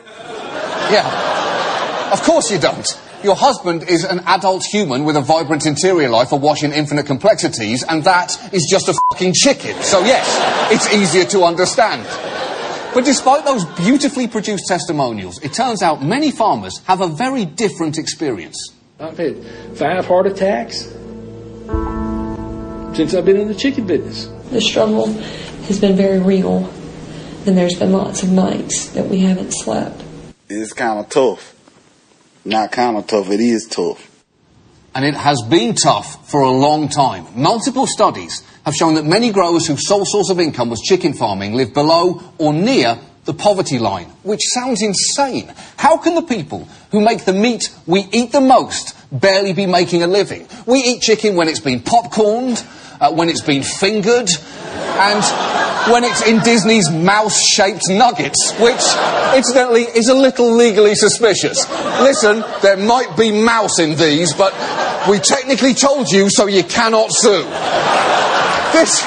Yeah. Of course you don't. Your husband is an adult human with a vibrant interior life awash in infinite complexities, and that is just a fucking chicken. So yes, it's easier to understand. But despite those beautifully produced testimonials, it turns out many farmers have a very different experience. I've had five heart attacks since I've been in the chicken business. The struggle has been very real, and there's been lots of nights that we haven't slept. It's kind of tough. Not kind of tough, it is tough. And it has been tough for a long time. Multiple studies have shown that many growers whose sole source of income was chicken farming live below or near the poverty line, which sounds insane. How can the people who make the meat we eat the most barely be making a living? We eat chicken when it's been popcorned, uh, when it's been fingered, and when it's in Disney's mouse-shaped nuggets, which, incidentally, is a little legally suspicious. Listen, there might be mouse in these, but we technically told you, so you cannot sue. This,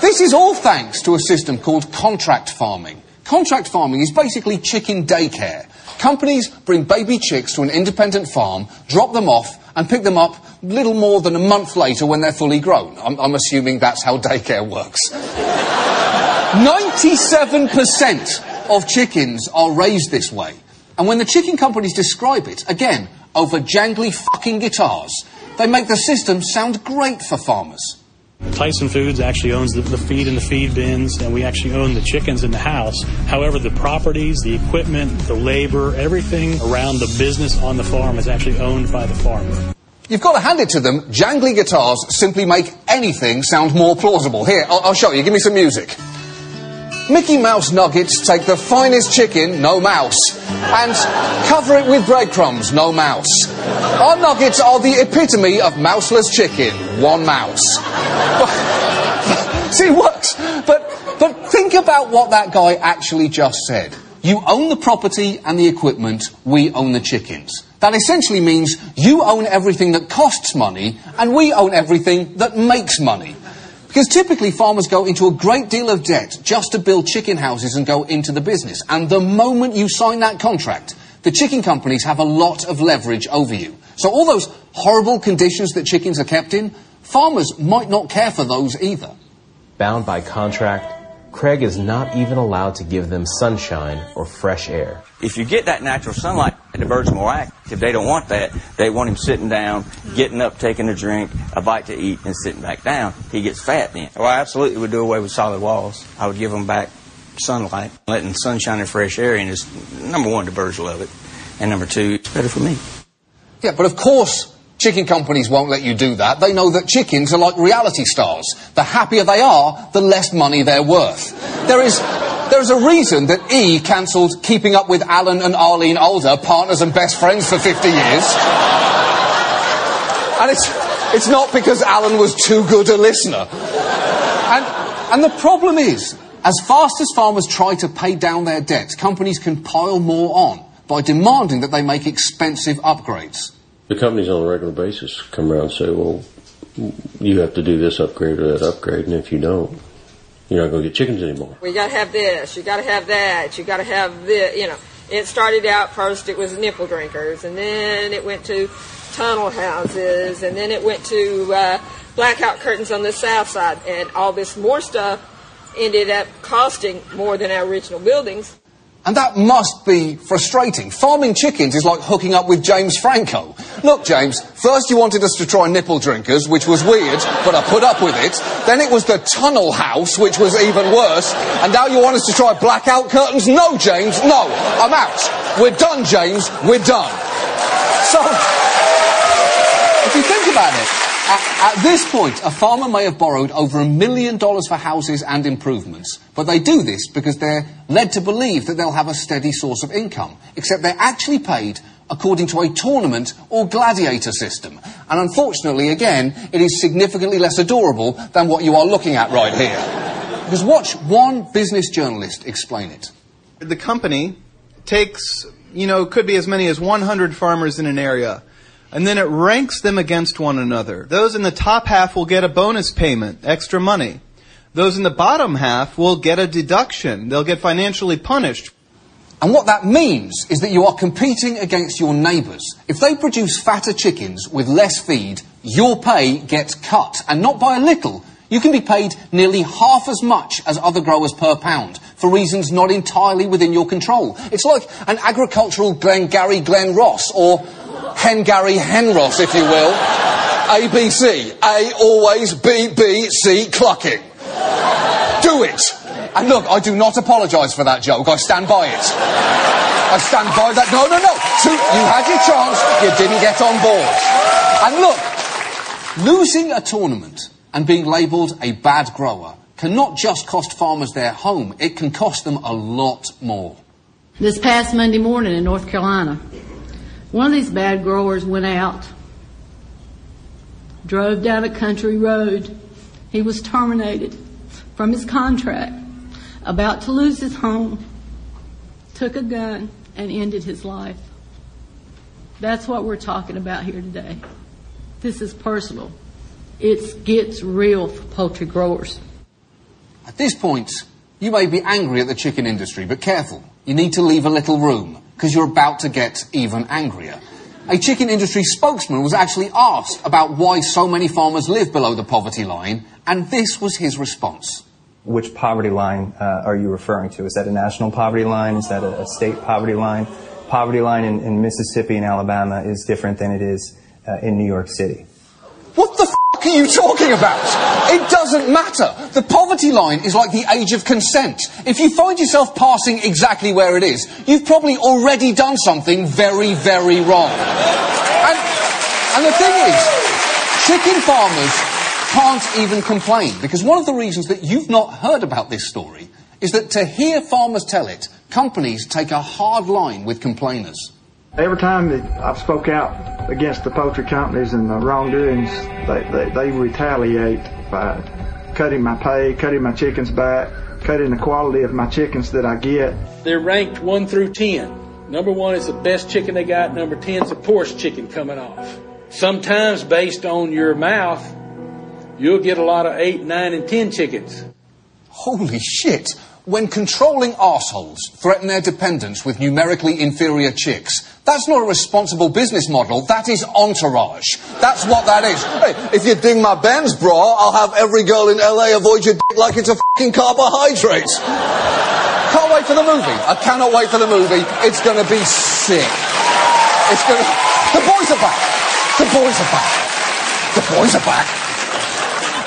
this is all thanks to a system called contract farming. Contract farming is basically chicken daycare. Companies bring baby chicks to an independent farm, drop them off, and pick them up little more than a month later when they're fully grown. I'm, I'm assuming that's how daycare works. 97% of chickens are raised this way. And when the chicken companies describe it, again, over jangly fucking guitars, they make the system sound great for farmers. Tyson Foods actually owns the, the, feed and the feed bins, and we actually own the chickens in the house. However, the properties, the equipment, the labor, everything around the business on the farm is actually owned by the farmer. You've got to hand it to them. Jangly guitars simply make anything sound more plausible. Here, I'll, I'll show you. Give me some music. Mickey Mouse nuggets take the finest chicken, no mouse, and cover it with breadcrumbs, no mouse. Our nuggets are the epitome of mouseless chicken, one mouse. See, it works. But, but think about what that guy actually just said. You own the property and the equipment, we own the chickens. That essentially means you own everything that costs money, and we own everything that makes money. Because typically farmers go into a great deal of debt just to build chicken houses and go into the business. And the moment you sign that contract, the chicken companies have a lot of leverage over you. So all those horrible conditions that chickens are kept in, farmers might not care for those either. Bound by contract, Craig is not even allowed to give them sunshine or fresh air. If you get that natural sunlight, the bird's more active. They don't want that. They want him sitting down, getting up, taking a drink, a bite to eat, and sitting back down. He gets fat then. Well, I absolutely would do away with solid walls. I would give them back sunlight. Letting sunshine and fresh air in is, number one, the birds love it. And number two, it's better for me. Yeah, but of course, Chicken companies won't let you do that. They know that chickens are like reality stars. The happier they are, the less money they're worth. There is, there is a reason that E cancelled Keeping Up with Alan and Arlene Alder, partners and best friends for 50 years. And it's, it's not because Alan was too good a listener. And, and the problem is, as fast as farmers try to pay down their debts, companies can pile more on by demanding that they make expensive upgrades. The companies on a regular basis come around and say, well, you have to do this upgrade or that upgrade, and if you don't, you're not going to get chickens anymore. We got to have this, you got to have that, you got to have this, you know. It started out first, it was nipple drinkers, and then it went to tunnel houses, and then it went to uh, blackout curtains on the south side, and all this more stuff ended up costing more than our original buildings. And that must be frustrating. Farming chickens is like hooking up with James Franco. Look, James, first you wanted us to try nipple drinkers, which was weird, but I put up with it. Then it was the tunnel house, which was even worse. And now you want us to try blackout curtains? No, James, no. I'm out. We're done, James. We're done. So, if you think about it, at, at, this point, a farmer may have borrowed over a million dollars for houses and improvements, but they do this because they're led to believe that they'll have a steady source of income, except they're actually paid according to a tournament or gladiator system. And unfortunately, again, it is significantly less adorable than what you are looking at right here. Because watch one business journalist explain it. The company takes, you know, could be as many as 100 farmers in an area and then it ranks them against one another. Those in the top half will get a bonus payment, extra money. Those in the bottom half will get a deduction. They'll get financially punished. And what that means is that you are competing against your neighbours. If they produce fatter chickens with less feed, your pay gets cut. And not by a little. You can be paid nearly half as much as other growers per pound for reasons not entirely within your control. It's like an agricultural Glengarry Glen Ross or Hengary Hen Ross, if you will. ABC. A always, B, B, C clucking. Do it. And look, I do not apologise for that joke. I stand by it. I stand by that. No, no, no. So you had your chance. You didn't get on board. And look, losing a tournament and being labelled a bad grower can not just cost farmers their home, it can cost them a lot more. This past Monday morning in North Carolina, one of these bad growers went out, drove down a country road. He was terminated from his contract, about to lose his home, took a gun, and ended his life. That's what we're talking about here today. This is personal. It gets real for poultry growers. At this point, you may be angry at the chicken industry, but careful. You need to leave a little room, because you're about to get even angrier. A chicken industry spokesman was actually asked about why so many farmers live below the poverty line, and this was his response. Which poverty line uh, are you referring to? Is that a national poverty line? Is that a, a state poverty line? Poverty line in, in, Mississippi and Alabama is different than it is uh, in New York City. What the f are you talking about? It doesn't matter. The poverty line is like the age of consent. If you find yourself passing exactly where it is, you've probably already done something very, very wrong. And, and the thing is, chicken farmers can't even complain because one of the reasons that you've not heard about this story is that to hear farmers tell it, companies take a hard line with complainers. Every time that I've spoke out against the poultry companies and the wrongdoings, they, they, they retaliate by cutting my pay, cutting my chickens back, cutting the quality of my chickens that I get. They're ranked 1 through 10. Number 1 is the best chicken they got. Number 10 is the poorest chicken coming off. Sometimes based on your mouth, you'll get a lot of 8, 9, and 10 chickens. Holy shit! When controlling assholes threaten their dependents with numerically inferior chicks, that's not a responsible business model, that is entourage. That's what that is. Hey, if you ding my Benz bra, I'll have every girl in LA avoid your dick like it's a fucking carbohydrate. Can't wait for the movie. I cannot wait for the movie. It's gonna be sick. It's gonna... The boys are back. The boys are back. The boys are back.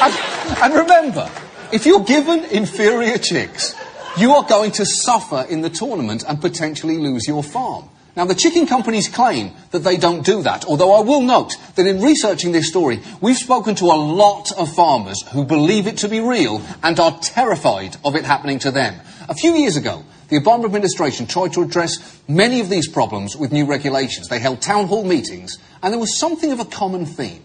And, and remember, if you're given inferior chicks, you are going to suffer in the tournament and potentially lose your farm. Now, the chicken companies claim that they don't do that, although I will note that in researching this story, we've spoken to a lot of farmers who believe it to be real and are terrified of it happening to them. A few years ago, the Obama administration tried to address many of these problems with new regulations. They held town hall meetings, and there was something of a common theme.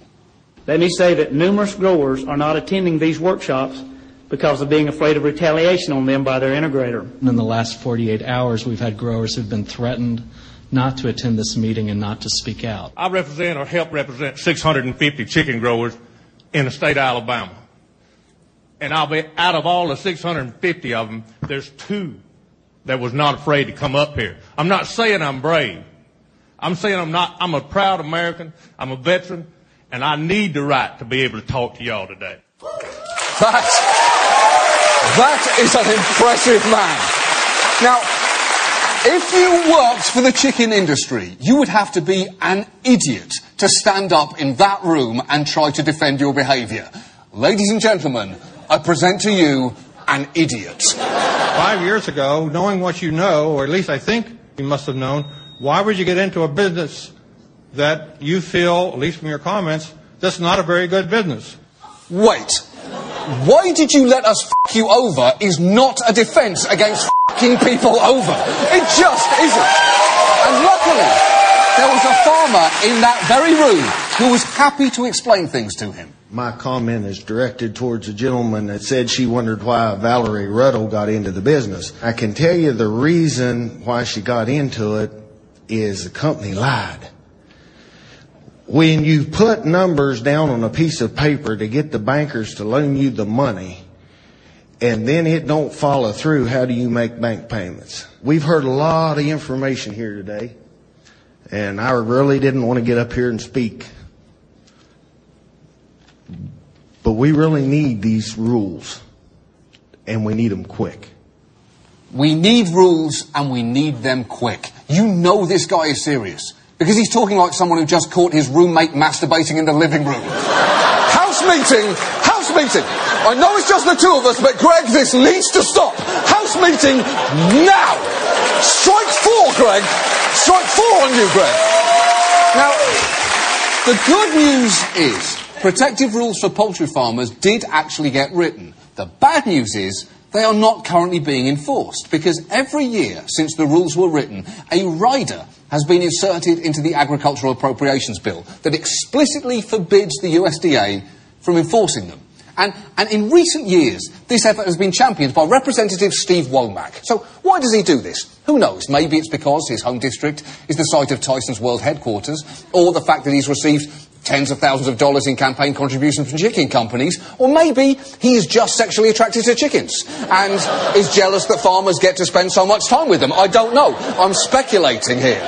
Let me say that numerous growers are not attending these workshops because of being afraid of retaliation on them by their integrator. In the last 48 hours, we've had growers who've been threatened not to attend this meeting and not to speak out. I represent or help represent 650 chicken growers in the state of Alabama. And I'll be out of all the 650 of them, there's two that was not afraid to come up here. I'm not saying I'm brave. I'm saying I'm not, I'm a proud American. I'm a veteran and I need the right to be able to talk to y'all today. That, that is an impressive man. Now, if you worked for the chicken industry, you would have to be an idiot to stand up in that room and try to defend your behaviour. Ladies and gentlemen, I present to you an idiot. Five years ago, knowing what you know, or at least I think you must have known, why would you get into a business that you feel, at least from your comments, that's not a very good business? Wait. Why did you let us f you over is not a defence against f***ing people over. It just isn't. And luckily, there was a farmer in that very room who was happy to explain things to him. My comment is directed towards a gentleman that said she wondered why Valerie Ruddle got into the business. I can tell you the reason why she got into it is the company lied. When you put numbers down on a piece of paper to get the bankers to loan you the money, and then it don't follow through, how do you make bank payments? We've heard a lot of information here today, and I really didn't want to get up here and speak. But we really need these rules, and we need them quick. We need rules and we need them quick. You know this guy is serious. Because he's talking like someone who just caught his roommate masturbating in the living room. house meeting! House meeting! I know it's just the two of us, but Greg, this needs to stop. House meeting now! Strike four, Greg! Strike four on you, Greg! Now, the good news is protective rules for poultry farmers did actually get written. The bad news is they are not currently being enforced because every year since the rules were written, a rider has been inserted into the Agricultural Appropriations Bill that explicitly forbids the USDA from enforcing them. And, and, in recent years, this effort has been championed by Representative Steve Womack. So why does he do this? Who knows? Maybe it's because his home district is the site of Tyson's World Headquarters, or the fact that he's received tens of thousands of dollars in campaign contributions from chicken companies, or maybe he is just sexually attracted to chickens and is jealous that farmers get to spend so much time with them. I don't know. I'm speculating here.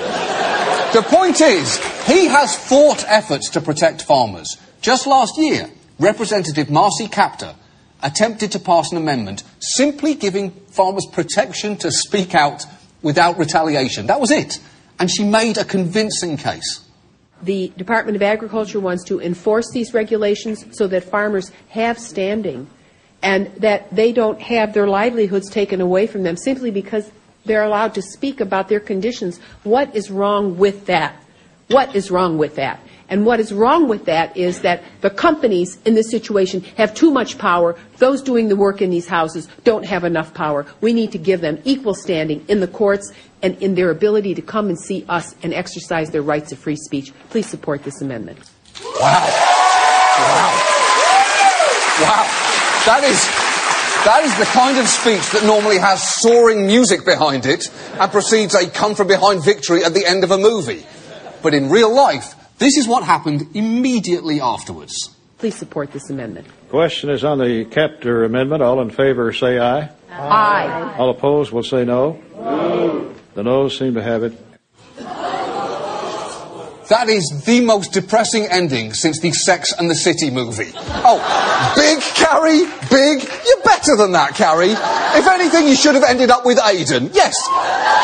The point is, he has fought efforts to protect farmers. Just last year, Representative Marcy Kaptur attempted to pass an amendment simply giving farmers protection to speak out without retaliation. That was it. And she made a convincing case. The Department of Agriculture wants to enforce these regulations so that farmers have standing and that they don't have their livelihoods taken away from them simply because they're allowed to speak about their conditions. What is wrong with that? What is wrong with that? And what is wrong with that is that the companies in this situation have too much power. Those doing the work in these houses don't have enough power. We need to give them equal standing in the courts and in their ability to come and see us and exercise their rights of free speech. Please support this amendment. Wow. Wow. Wow. That is, that is the kind of speech that normally has soaring music behind it and precedes a come from behind victory at the end of a movie. But in real life, this is what happened immediately afterwards. Please support this amendment. Question is on the Kaptur amendment. All in favor say aye. Aye. All opposed will say no. No. The noes seem to have it. That is the most depressing ending since the Sex and the City movie. Oh, big Carrie, big. You're better than that, Carrie. If anything, you should have ended up with Aidan. Yes,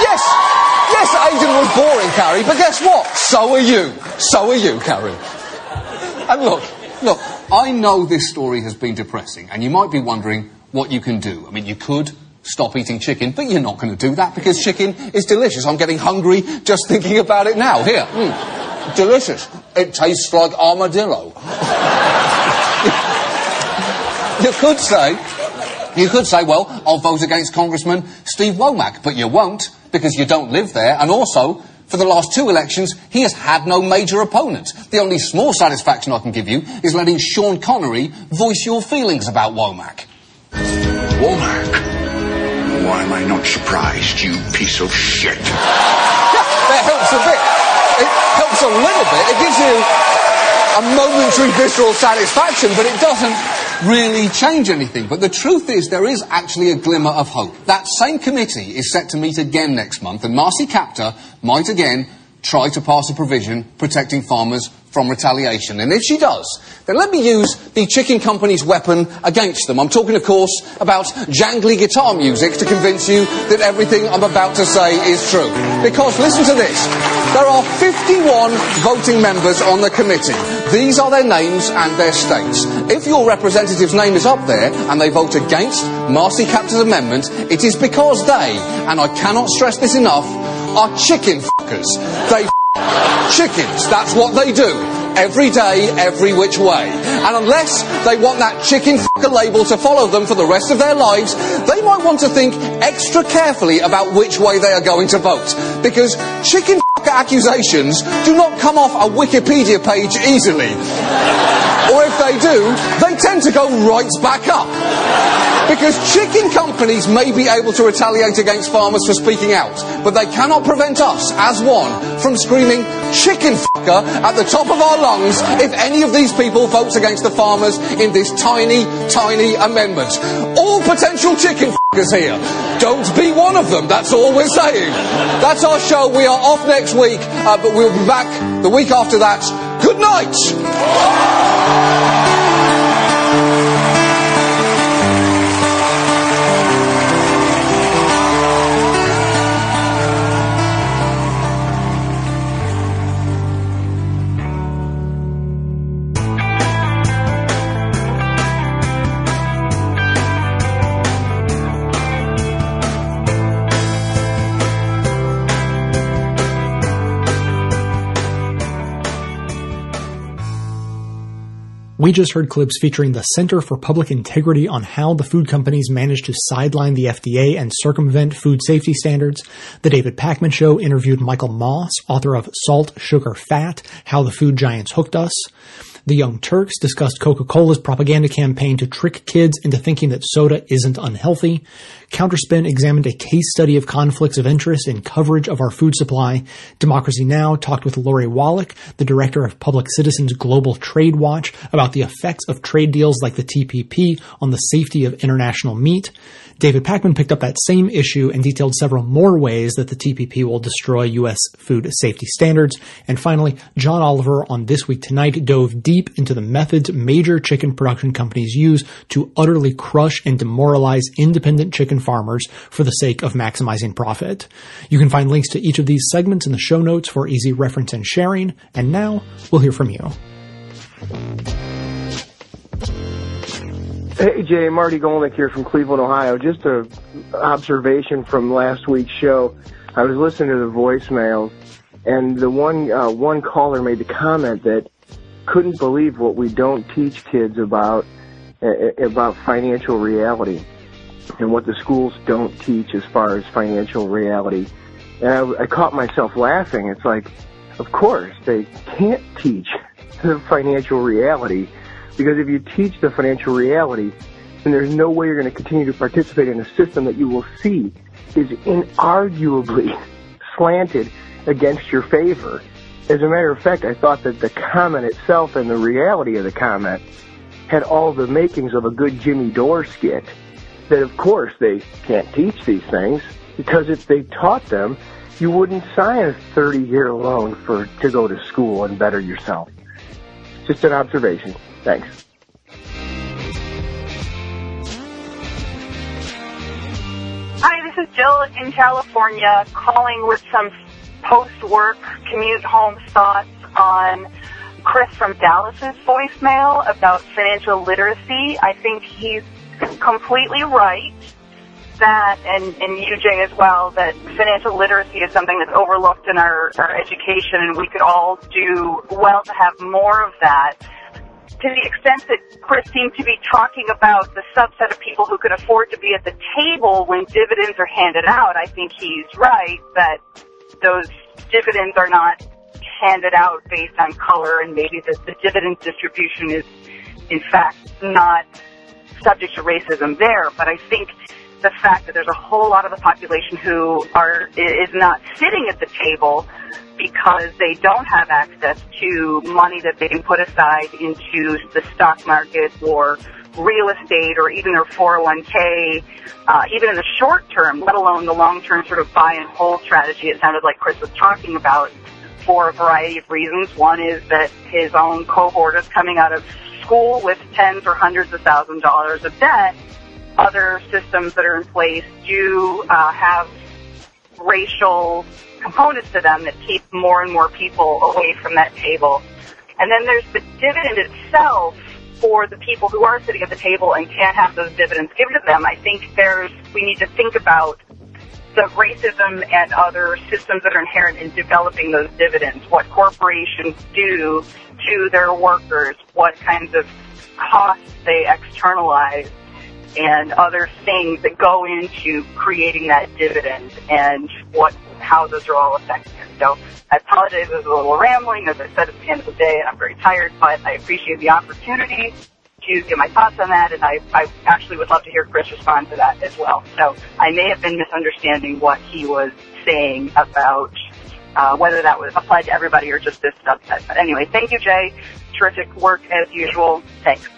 yes, yes. Aidan was boring, Carrie, but guess what? So are you. So are you, Carrie. And look, look. I know this story has been depressing, and you might be wondering what you can do. I mean, you could stop eating chicken, but you're not going to do that because chicken is delicious. I'm getting hungry just thinking about it now. Here. Mm. Delicious. It tastes like armadillo. you could say, you could say, well, I'll vote against Congressman Steve Womack, but you won't because you don't live there, and also, for the last two elections, he has had no major opponent. The only small satisfaction I can give you is letting Sean Connery voice your feelings about Womack. Womack? Why am I not surprised, you piece of shit? Yeah, that helps a bit. It helps a little bit. It gives you a momentary visceral satisfaction, but it doesn't really change anything. But the truth is, there is actually a glimmer of hope. That same committee is set to meet again next month, and Marcy Kaptur might again try to pass a provision protecting farmers from retaliation. And if she does, then let me use the chicken company's weapon against them. I'm talking, of course, about jangly guitar music to convince you that everything I'm about to say is true. Because listen to this. There are 51 voting members on the committee. These are their names and their states. If your representative's name is up there and they vote against Marcy Kaptur's amendment, it is because they, and I cannot stress this enough, are chicken fuckers. They f- chickens. That's what they do. Every day, every which way. And unless they want that chicken fucker label to follow them for the rest of their lives, they might want to think extra carefully about which way they are going to vote. Because chicken accusations do not come off a Wikipedia page easily. Or if they do, they tend to go right back up. Because chicken companies may be able to retaliate against farmers for speaking out, but they cannot prevent us, as one, from screaming chicken fucker at the top of our lungs if any of these people votes against the farmers in this tiny, tiny amendment. All potential chicken fuckers here. Don't be one of them, that's all we're saying. That's our show. We are off next week, uh, but we'll be back the week after that. Good night! We just heard clips featuring the Center for Public Integrity on how the food companies managed to sideline the FDA and circumvent food safety standards. The David Pakman Show interviewed Michael Moss, author of Salt, Sugar, Fat, How the Food Giants Hooked Us. The Young Turks discussed Coca-Cola's propaganda campaign to trick kids into thinking that soda isn't unhealthy. Counterspin examined a case study of conflicts of interest in coverage of our food supply. Democracy Now! talked with Lori Wallach, the director of Public Citizens Global Trade Watch, about the effects of trade deals like the TPP on the safety of international meat. David Pakman picked up that same issue and detailed several more ways that the TPP will destroy U.S. food safety standards. And finally, John Oliver on This Week Tonight dove deep into the methods major chicken production companies use to utterly crush and demoralize independent chicken farmers for the sake of maximizing profit. You can find links to each of these segments in the show notes for easy reference and sharing. And now we'll hear from you. Hey Jay, Marty Golnick here from Cleveland, Ohio. Just a observation from last week's show. I was listening to the voicemails, and the one uh, one caller made the comment that couldn't believe what we don't teach kids about uh, about financial reality and what the schools don't teach as far as financial reality. And I, I caught myself laughing. It's like, of course they can't teach the financial reality because if you teach the financial reality, then there's no way you're going to continue to participate in a system that you will see is inarguably slanted against your favor. As a matter of fact, I thought that the comment itself and the reality of the comment had all the makings of a good Jimmy Dore skit. That of course they can't teach these things because if they taught them, you wouldn't sign a 30 year loan for to go to school and better yourself. Just an observation. Thanks. Hi, this is Jill in California calling with some post-work commute home thoughts on Chris from Dallas's voicemail about financial literacy. I think he's completely right that, and, and you, Jay, as well, that financial literacy is something that's overlooked in our, our education, and we could all do well to have more of that to the extent that Chris seemed to be talking about the subset of people who could afford to be at the table when dividends are handed out, I think he's right that those dividends are not handed out based on color and maybe the, the dividend distribution is in fact not subject to racism there. But I think the fact that there's a whole lot of the population who are is not sitting at the table because they don't have access to money that they can put aside into the stock market or real estate or even their 401k, uh, even in the short term, let alone the long term sort of buy and hold strategy it sounded like Chris was talking about for a variety of reasons. One is that his own cohort is coming out of school with tens or hundreds of thousands of dollars of debt. Other systems that are in place do uh, have racial components to them that keep more and more people away from that table. And then there's the dividend itself for the people who are sitting at the table and can't have those dividends given to them. I think there's, we need to think about the racism and other systems that are inherent in developing those dividends, what corporations do to their workers, what kinds of costs they externalize, and other things that go into creating that dividend, and what how those are all affecting us. So I apologize, it was a little rambling, as I said at the end of the day, and I'm very tired, but I appreciate the opportunity to get my thoughts on that, and I, I actually would love to hear Chris respond to that as well. So I may have been misunderstanding what he was saying about uh, whether that was applied to everybody or just this subset. But anyway, thank you, Jay. Terrific work as usual. Thanks.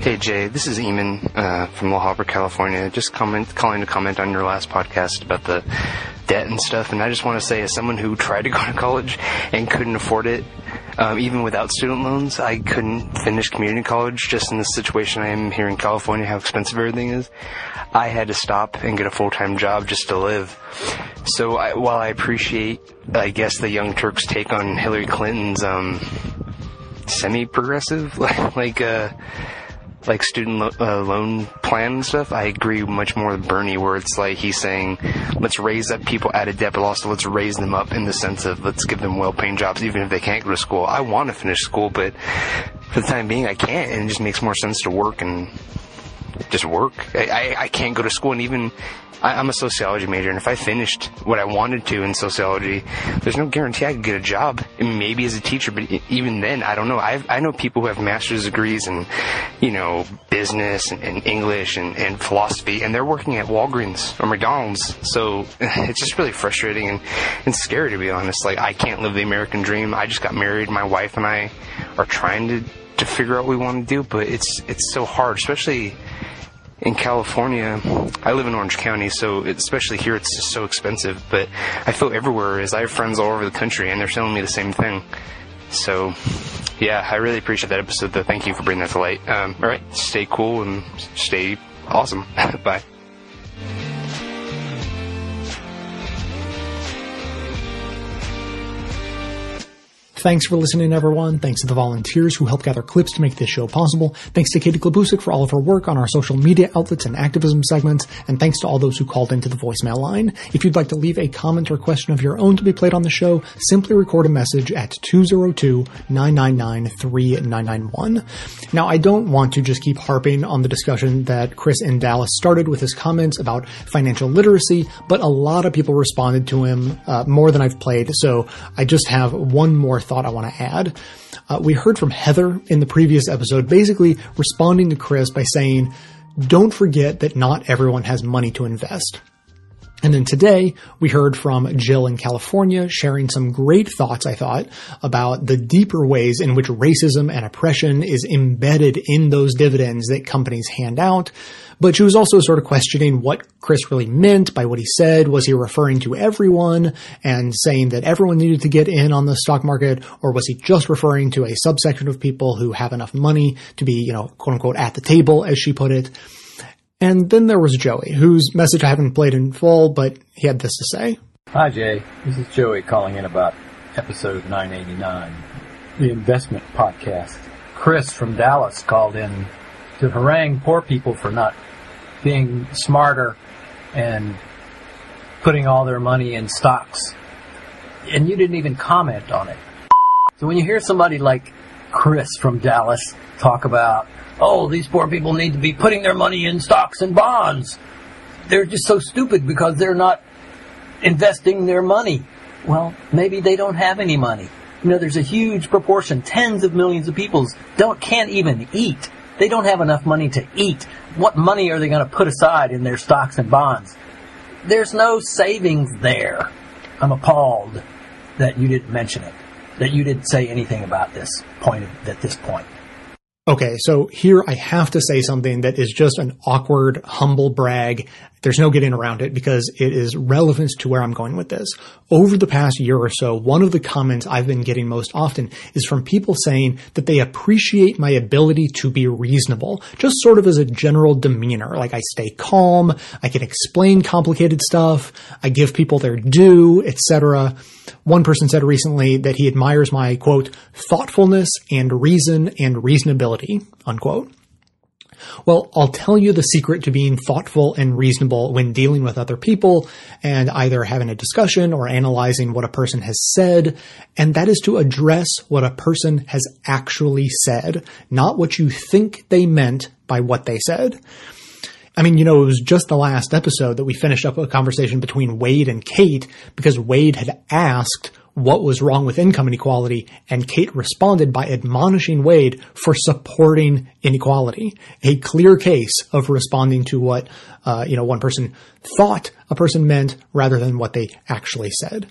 Hey Jay, this is Eamon uh, from La Habra, California. Just comment, calling to comment on your last podcast about the debt and stuff. And I just want to say, as someone who tried to go to college and couldn't afford it, um, even without student loans, I couldn't finish community college just in the situation I am here in California, how expensive everything is. I had to stop and get a full-time job just to live. So I, while I appreciate, I guess, the Young Turks' take on Hillary Clinton's um, semi-progressive, like, like uh, like student lo- uh, loan plan and stuff, I agree much more with Bernie, where it's like he's saying, let's raise up people out of debt, but also let's raise them up in the sense of let's give them well-paying jobs, even if they can't go to school. I want to finish school, but for the time being, I can't, and it just makes more sense to work and just work. I, I, can't go to school, and even I, I'm a sociology major, and if I finished what I wanted to in sociology, there's no guarantee I could get a job. Maybe as a teacher, but even then, I don't know. I I know people who have master's degrees in, you know, business and, and English and, and philosophy, and they're working at Walgreens or McDonald's. So it's just really frustrating and, and scary to be honest. Like I can't live the American dream. I just got married. My wife and I are trying to to figure out what we want to do, but it's it's so hard, especially in California, I live in Orange County, so especially here, it's just so expensive. But I feel everywhere is I have friends all over the country, and they're telling me the same thing. So, yeah, I really appreciate that episode. Though, thank you for bringing that to light. Um, all right, stay cool and stay awesome. Bye. Thanks for listening, everyone. Thanks to the volunteers who helped gather clips to make this show possible. Thanks to Katie Klabusich for all of her work on our social media outlets and activism segments. And thanks to all those who called into the voicemail line. If you'd like to leave a comment or question of your own to be played on the show, simply record a message at 202-999-3991. Now, I don't want to just keep harping on the discussion that Chris in Dallas started with his comments about financial literacy, but a lot of people responded to him uh, more than I've played. So I just have one more thought I want to add. Uh, we heard from Heather in the previous episode, basically responding to Chris by saying, don't forget that not everyone has money to invest. And then today we heard from Jill in California sharing some great thoughts, I thought, about the deeper ways in which racism and oppression is embedded in those dividends that companies hand out. But she was also sort of questioning what Chris really meant by what he said. Was he referring to everyone and saying that everyone needed to get in on the stock market, or was he just referring to a subsection of people who have enough money to be, you know, quote unquote at the table, as she put it? And then there was Joey, whose message I haven't played in full, but he had this to say. Hi, Jay. This is Joey calling in about episode 989, the investment podcast. Chris from Dallas called in to harangue poor people for not being smarter and putting all their money in stocks. And you didn't even comment on it. So when you hear somebody like Chris from Dallas talk about, oh, these poor people need to be putting their money in stocks and bonds, they're just so stupid because they're not investing their money. Well, maybe they don't have any money. You know, there's a huge proportion, tens of millions of people don't can't even eat. They don't have enough money to eat. What money are they going to put aside in their stocks and bonds? There's no savings there. I'm appalled that you didn't mention it, that you didn't say anything about this point at this point. Okay, so here I have to say something that is just an awkward, humble brag. There's no getting around it because it is relevant to where I'm going with this. Over the past year or so, one of the comments I've been getting most often is from people saying that they appreciate my ability to be reasonable, just sort of as a general demeanor. Like I stay calm, I can explain complicated stuff, I give people their due, etc. One person said recently that he admires my quote, thoughtfulness and reason and reasonability, unquote. Well, I'll tell you the secret to being thoughtful and reasonable when dealing with other people and either having a discussion or analyzing what a person has said. And that is to address what a person has actually said, not what you think they meant by what they said. I mean, you know, it was just the last episode that we finished up a conversation between Wade and Kate because Wade had asked what was wrong with income inequality, and Kate responded by admonishing Wade for supporting inequality. A clear case of responding to what, uh, you know, one person thought a person meant rather than what they actually said.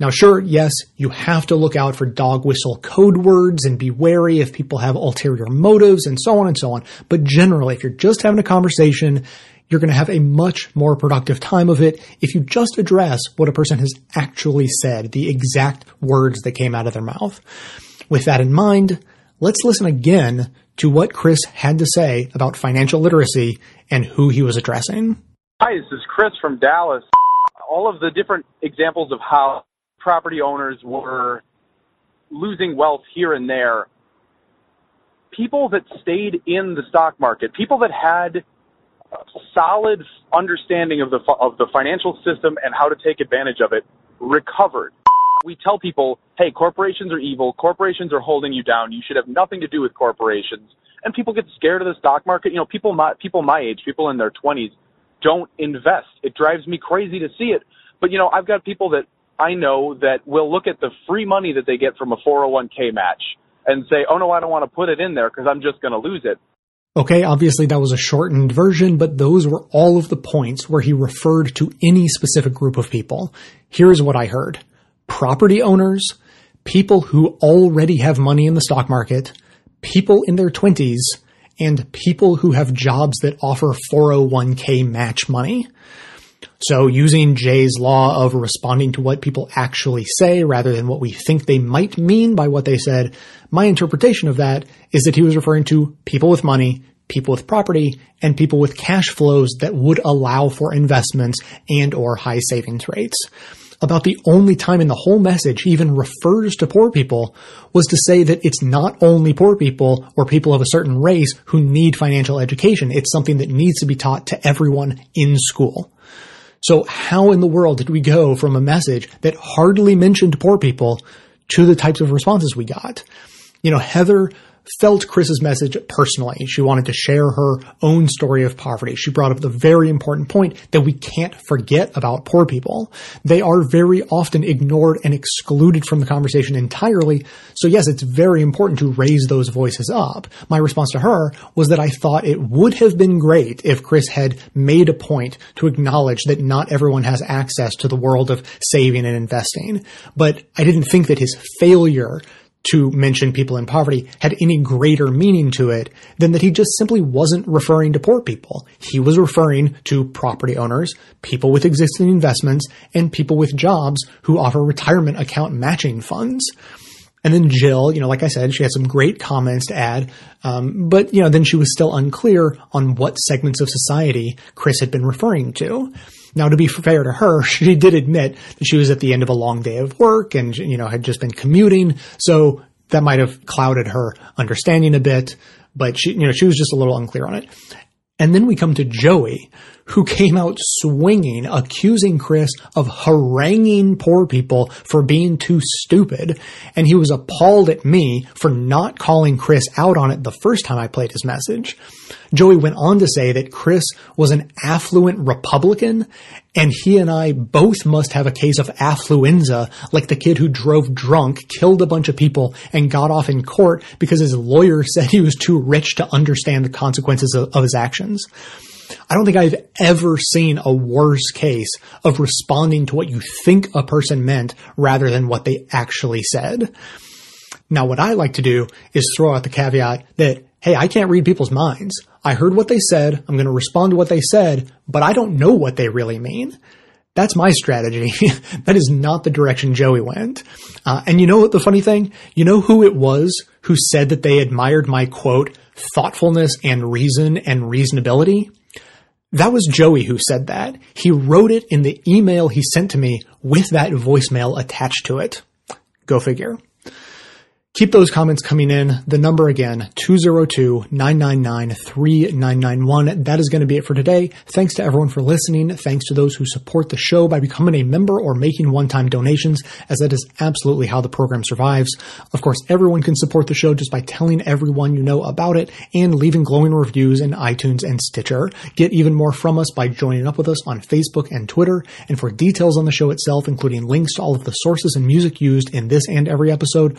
Now, sure, yes, you have to look out for dog whistle code words and be wary if people have ulterior motives and so on and so on. But generally, if you're just having a conversation, you're going to have a much more productive time of it if you just address what a person has actually said, the exact words that came out of their mouth. With that in mind, let's listen again to what Chris had to say about financial literacy and who he was addressing. Hi, this is Chris from Dallas. All of the different examples of how property owners were losing wealth here and there. People that stayed in the stock market, people that had solid understanding of the of the financial system and how to take advantage of it recovered. We tell people, "Hey, corporations are evil. Corporations are holding you down. You should have nothing to do with corporations." And people get scared of the stock market. You know, people my people my age, people in their 20s don't invest. It drives me crazy to see it. But you know, I've got people that I know that will look at the free money that they get from a 401k match and say, "Oh no, I don't want to put it in there because I'm just going to lose it." Okay, obviously that was a shortened version, but those were all of the points where he referred to any specific group of people. Here's what I heard. Property owners, people who already have money in the stock market, people in their 20s, and people who have jobs that offer 401k match money. So using Jay's law of responding to what people actually say rather than what we think they might mean by what they said, my interpretation of that is that he was referring to people with money, people with property, and people with cash flows that would allow for investments and or high savings rates. About the only time in the whole message he even refers to poor people was to say that it's not only poor people or people of a certain race who need financial education. It's something that needs to be taught to everyone in school. So how in the world did we go from a message that hardly mentioned poor people to the types of responses we got? You know, Heather felt Chris's message personally. She wanted to share her own story of poverty. She brought up the very important point that we can't forget about poor people. They are very often ignored and excluded from the conversation entirely. So yes, it's very important to raise those voices up. My response to her was that I thought it would have been great if Chris had made a point to acknowledge that not everyone has access to the world of saving and investing. But I didn't think that his failure to mention people in poverty had any greater meaning to it than that he just simply wasn't referring to poor people. He was referring to property owners, people with existing investments, and people with jobs who offer retirement account matching funds. And then Jill, you know, like I said, she had some great comments to add, um, but you know, then she was still unclear on what segments of society Chris had been referring to. Now, to be fair to her, she did admit that she was at the end of a long day of work and, you know, had just been commuting. So that might have clouded her understanding a bit, but she, you know, she was just a little unclear on it. And then we come to Joey, who came out swinging, accusing Chris of haranguing poor people for being too stupid. And he was appalled at me for not calling Chris out on it the first time I played his message. Joey went on to say that Chris was an affluent Republican and he and I both must have a case of affluenza, like the kid who drove drunk, killed a bunch of people, and got off in court because his lawyer said he was too rich to understand the consequences of, of his actions. I don't think I've ever seen a worse case of responding to what you think a person meant rather than what they actually said. Now, what I like to do is throw out the caveat that, hey, I can't read people's minds. I heard what they said. I'm going to respond to what they said, but I don't know what they really mean. That's my strategy. that is not the direction Joey went. Uh, and you know what the funny thing? You know who it was who said that they admired my quote, thoughtfulness and reason and reasonability? That was Joey who said that. He wrote it in the email he sent to me with that voicemail attached to it. Go figure. Keep those comments coming in. The number again, 202-999-3991. That is going to be it for today. Thanks to everyone for listening. Thanks to those who support the show by becoming a member or making one-time donations, as that is absolutely how the program survives. Of course, everyone can support the show just by telling everyone you know about it and leaving glowing reviews in iTunes and Stitcher. Get even more from us by joining up with us on Facebook and Twitter. And for details on the show itself, including links to all of the sources and music used in this and every episode,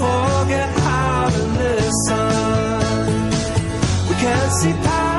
forget how to listen. We can't see past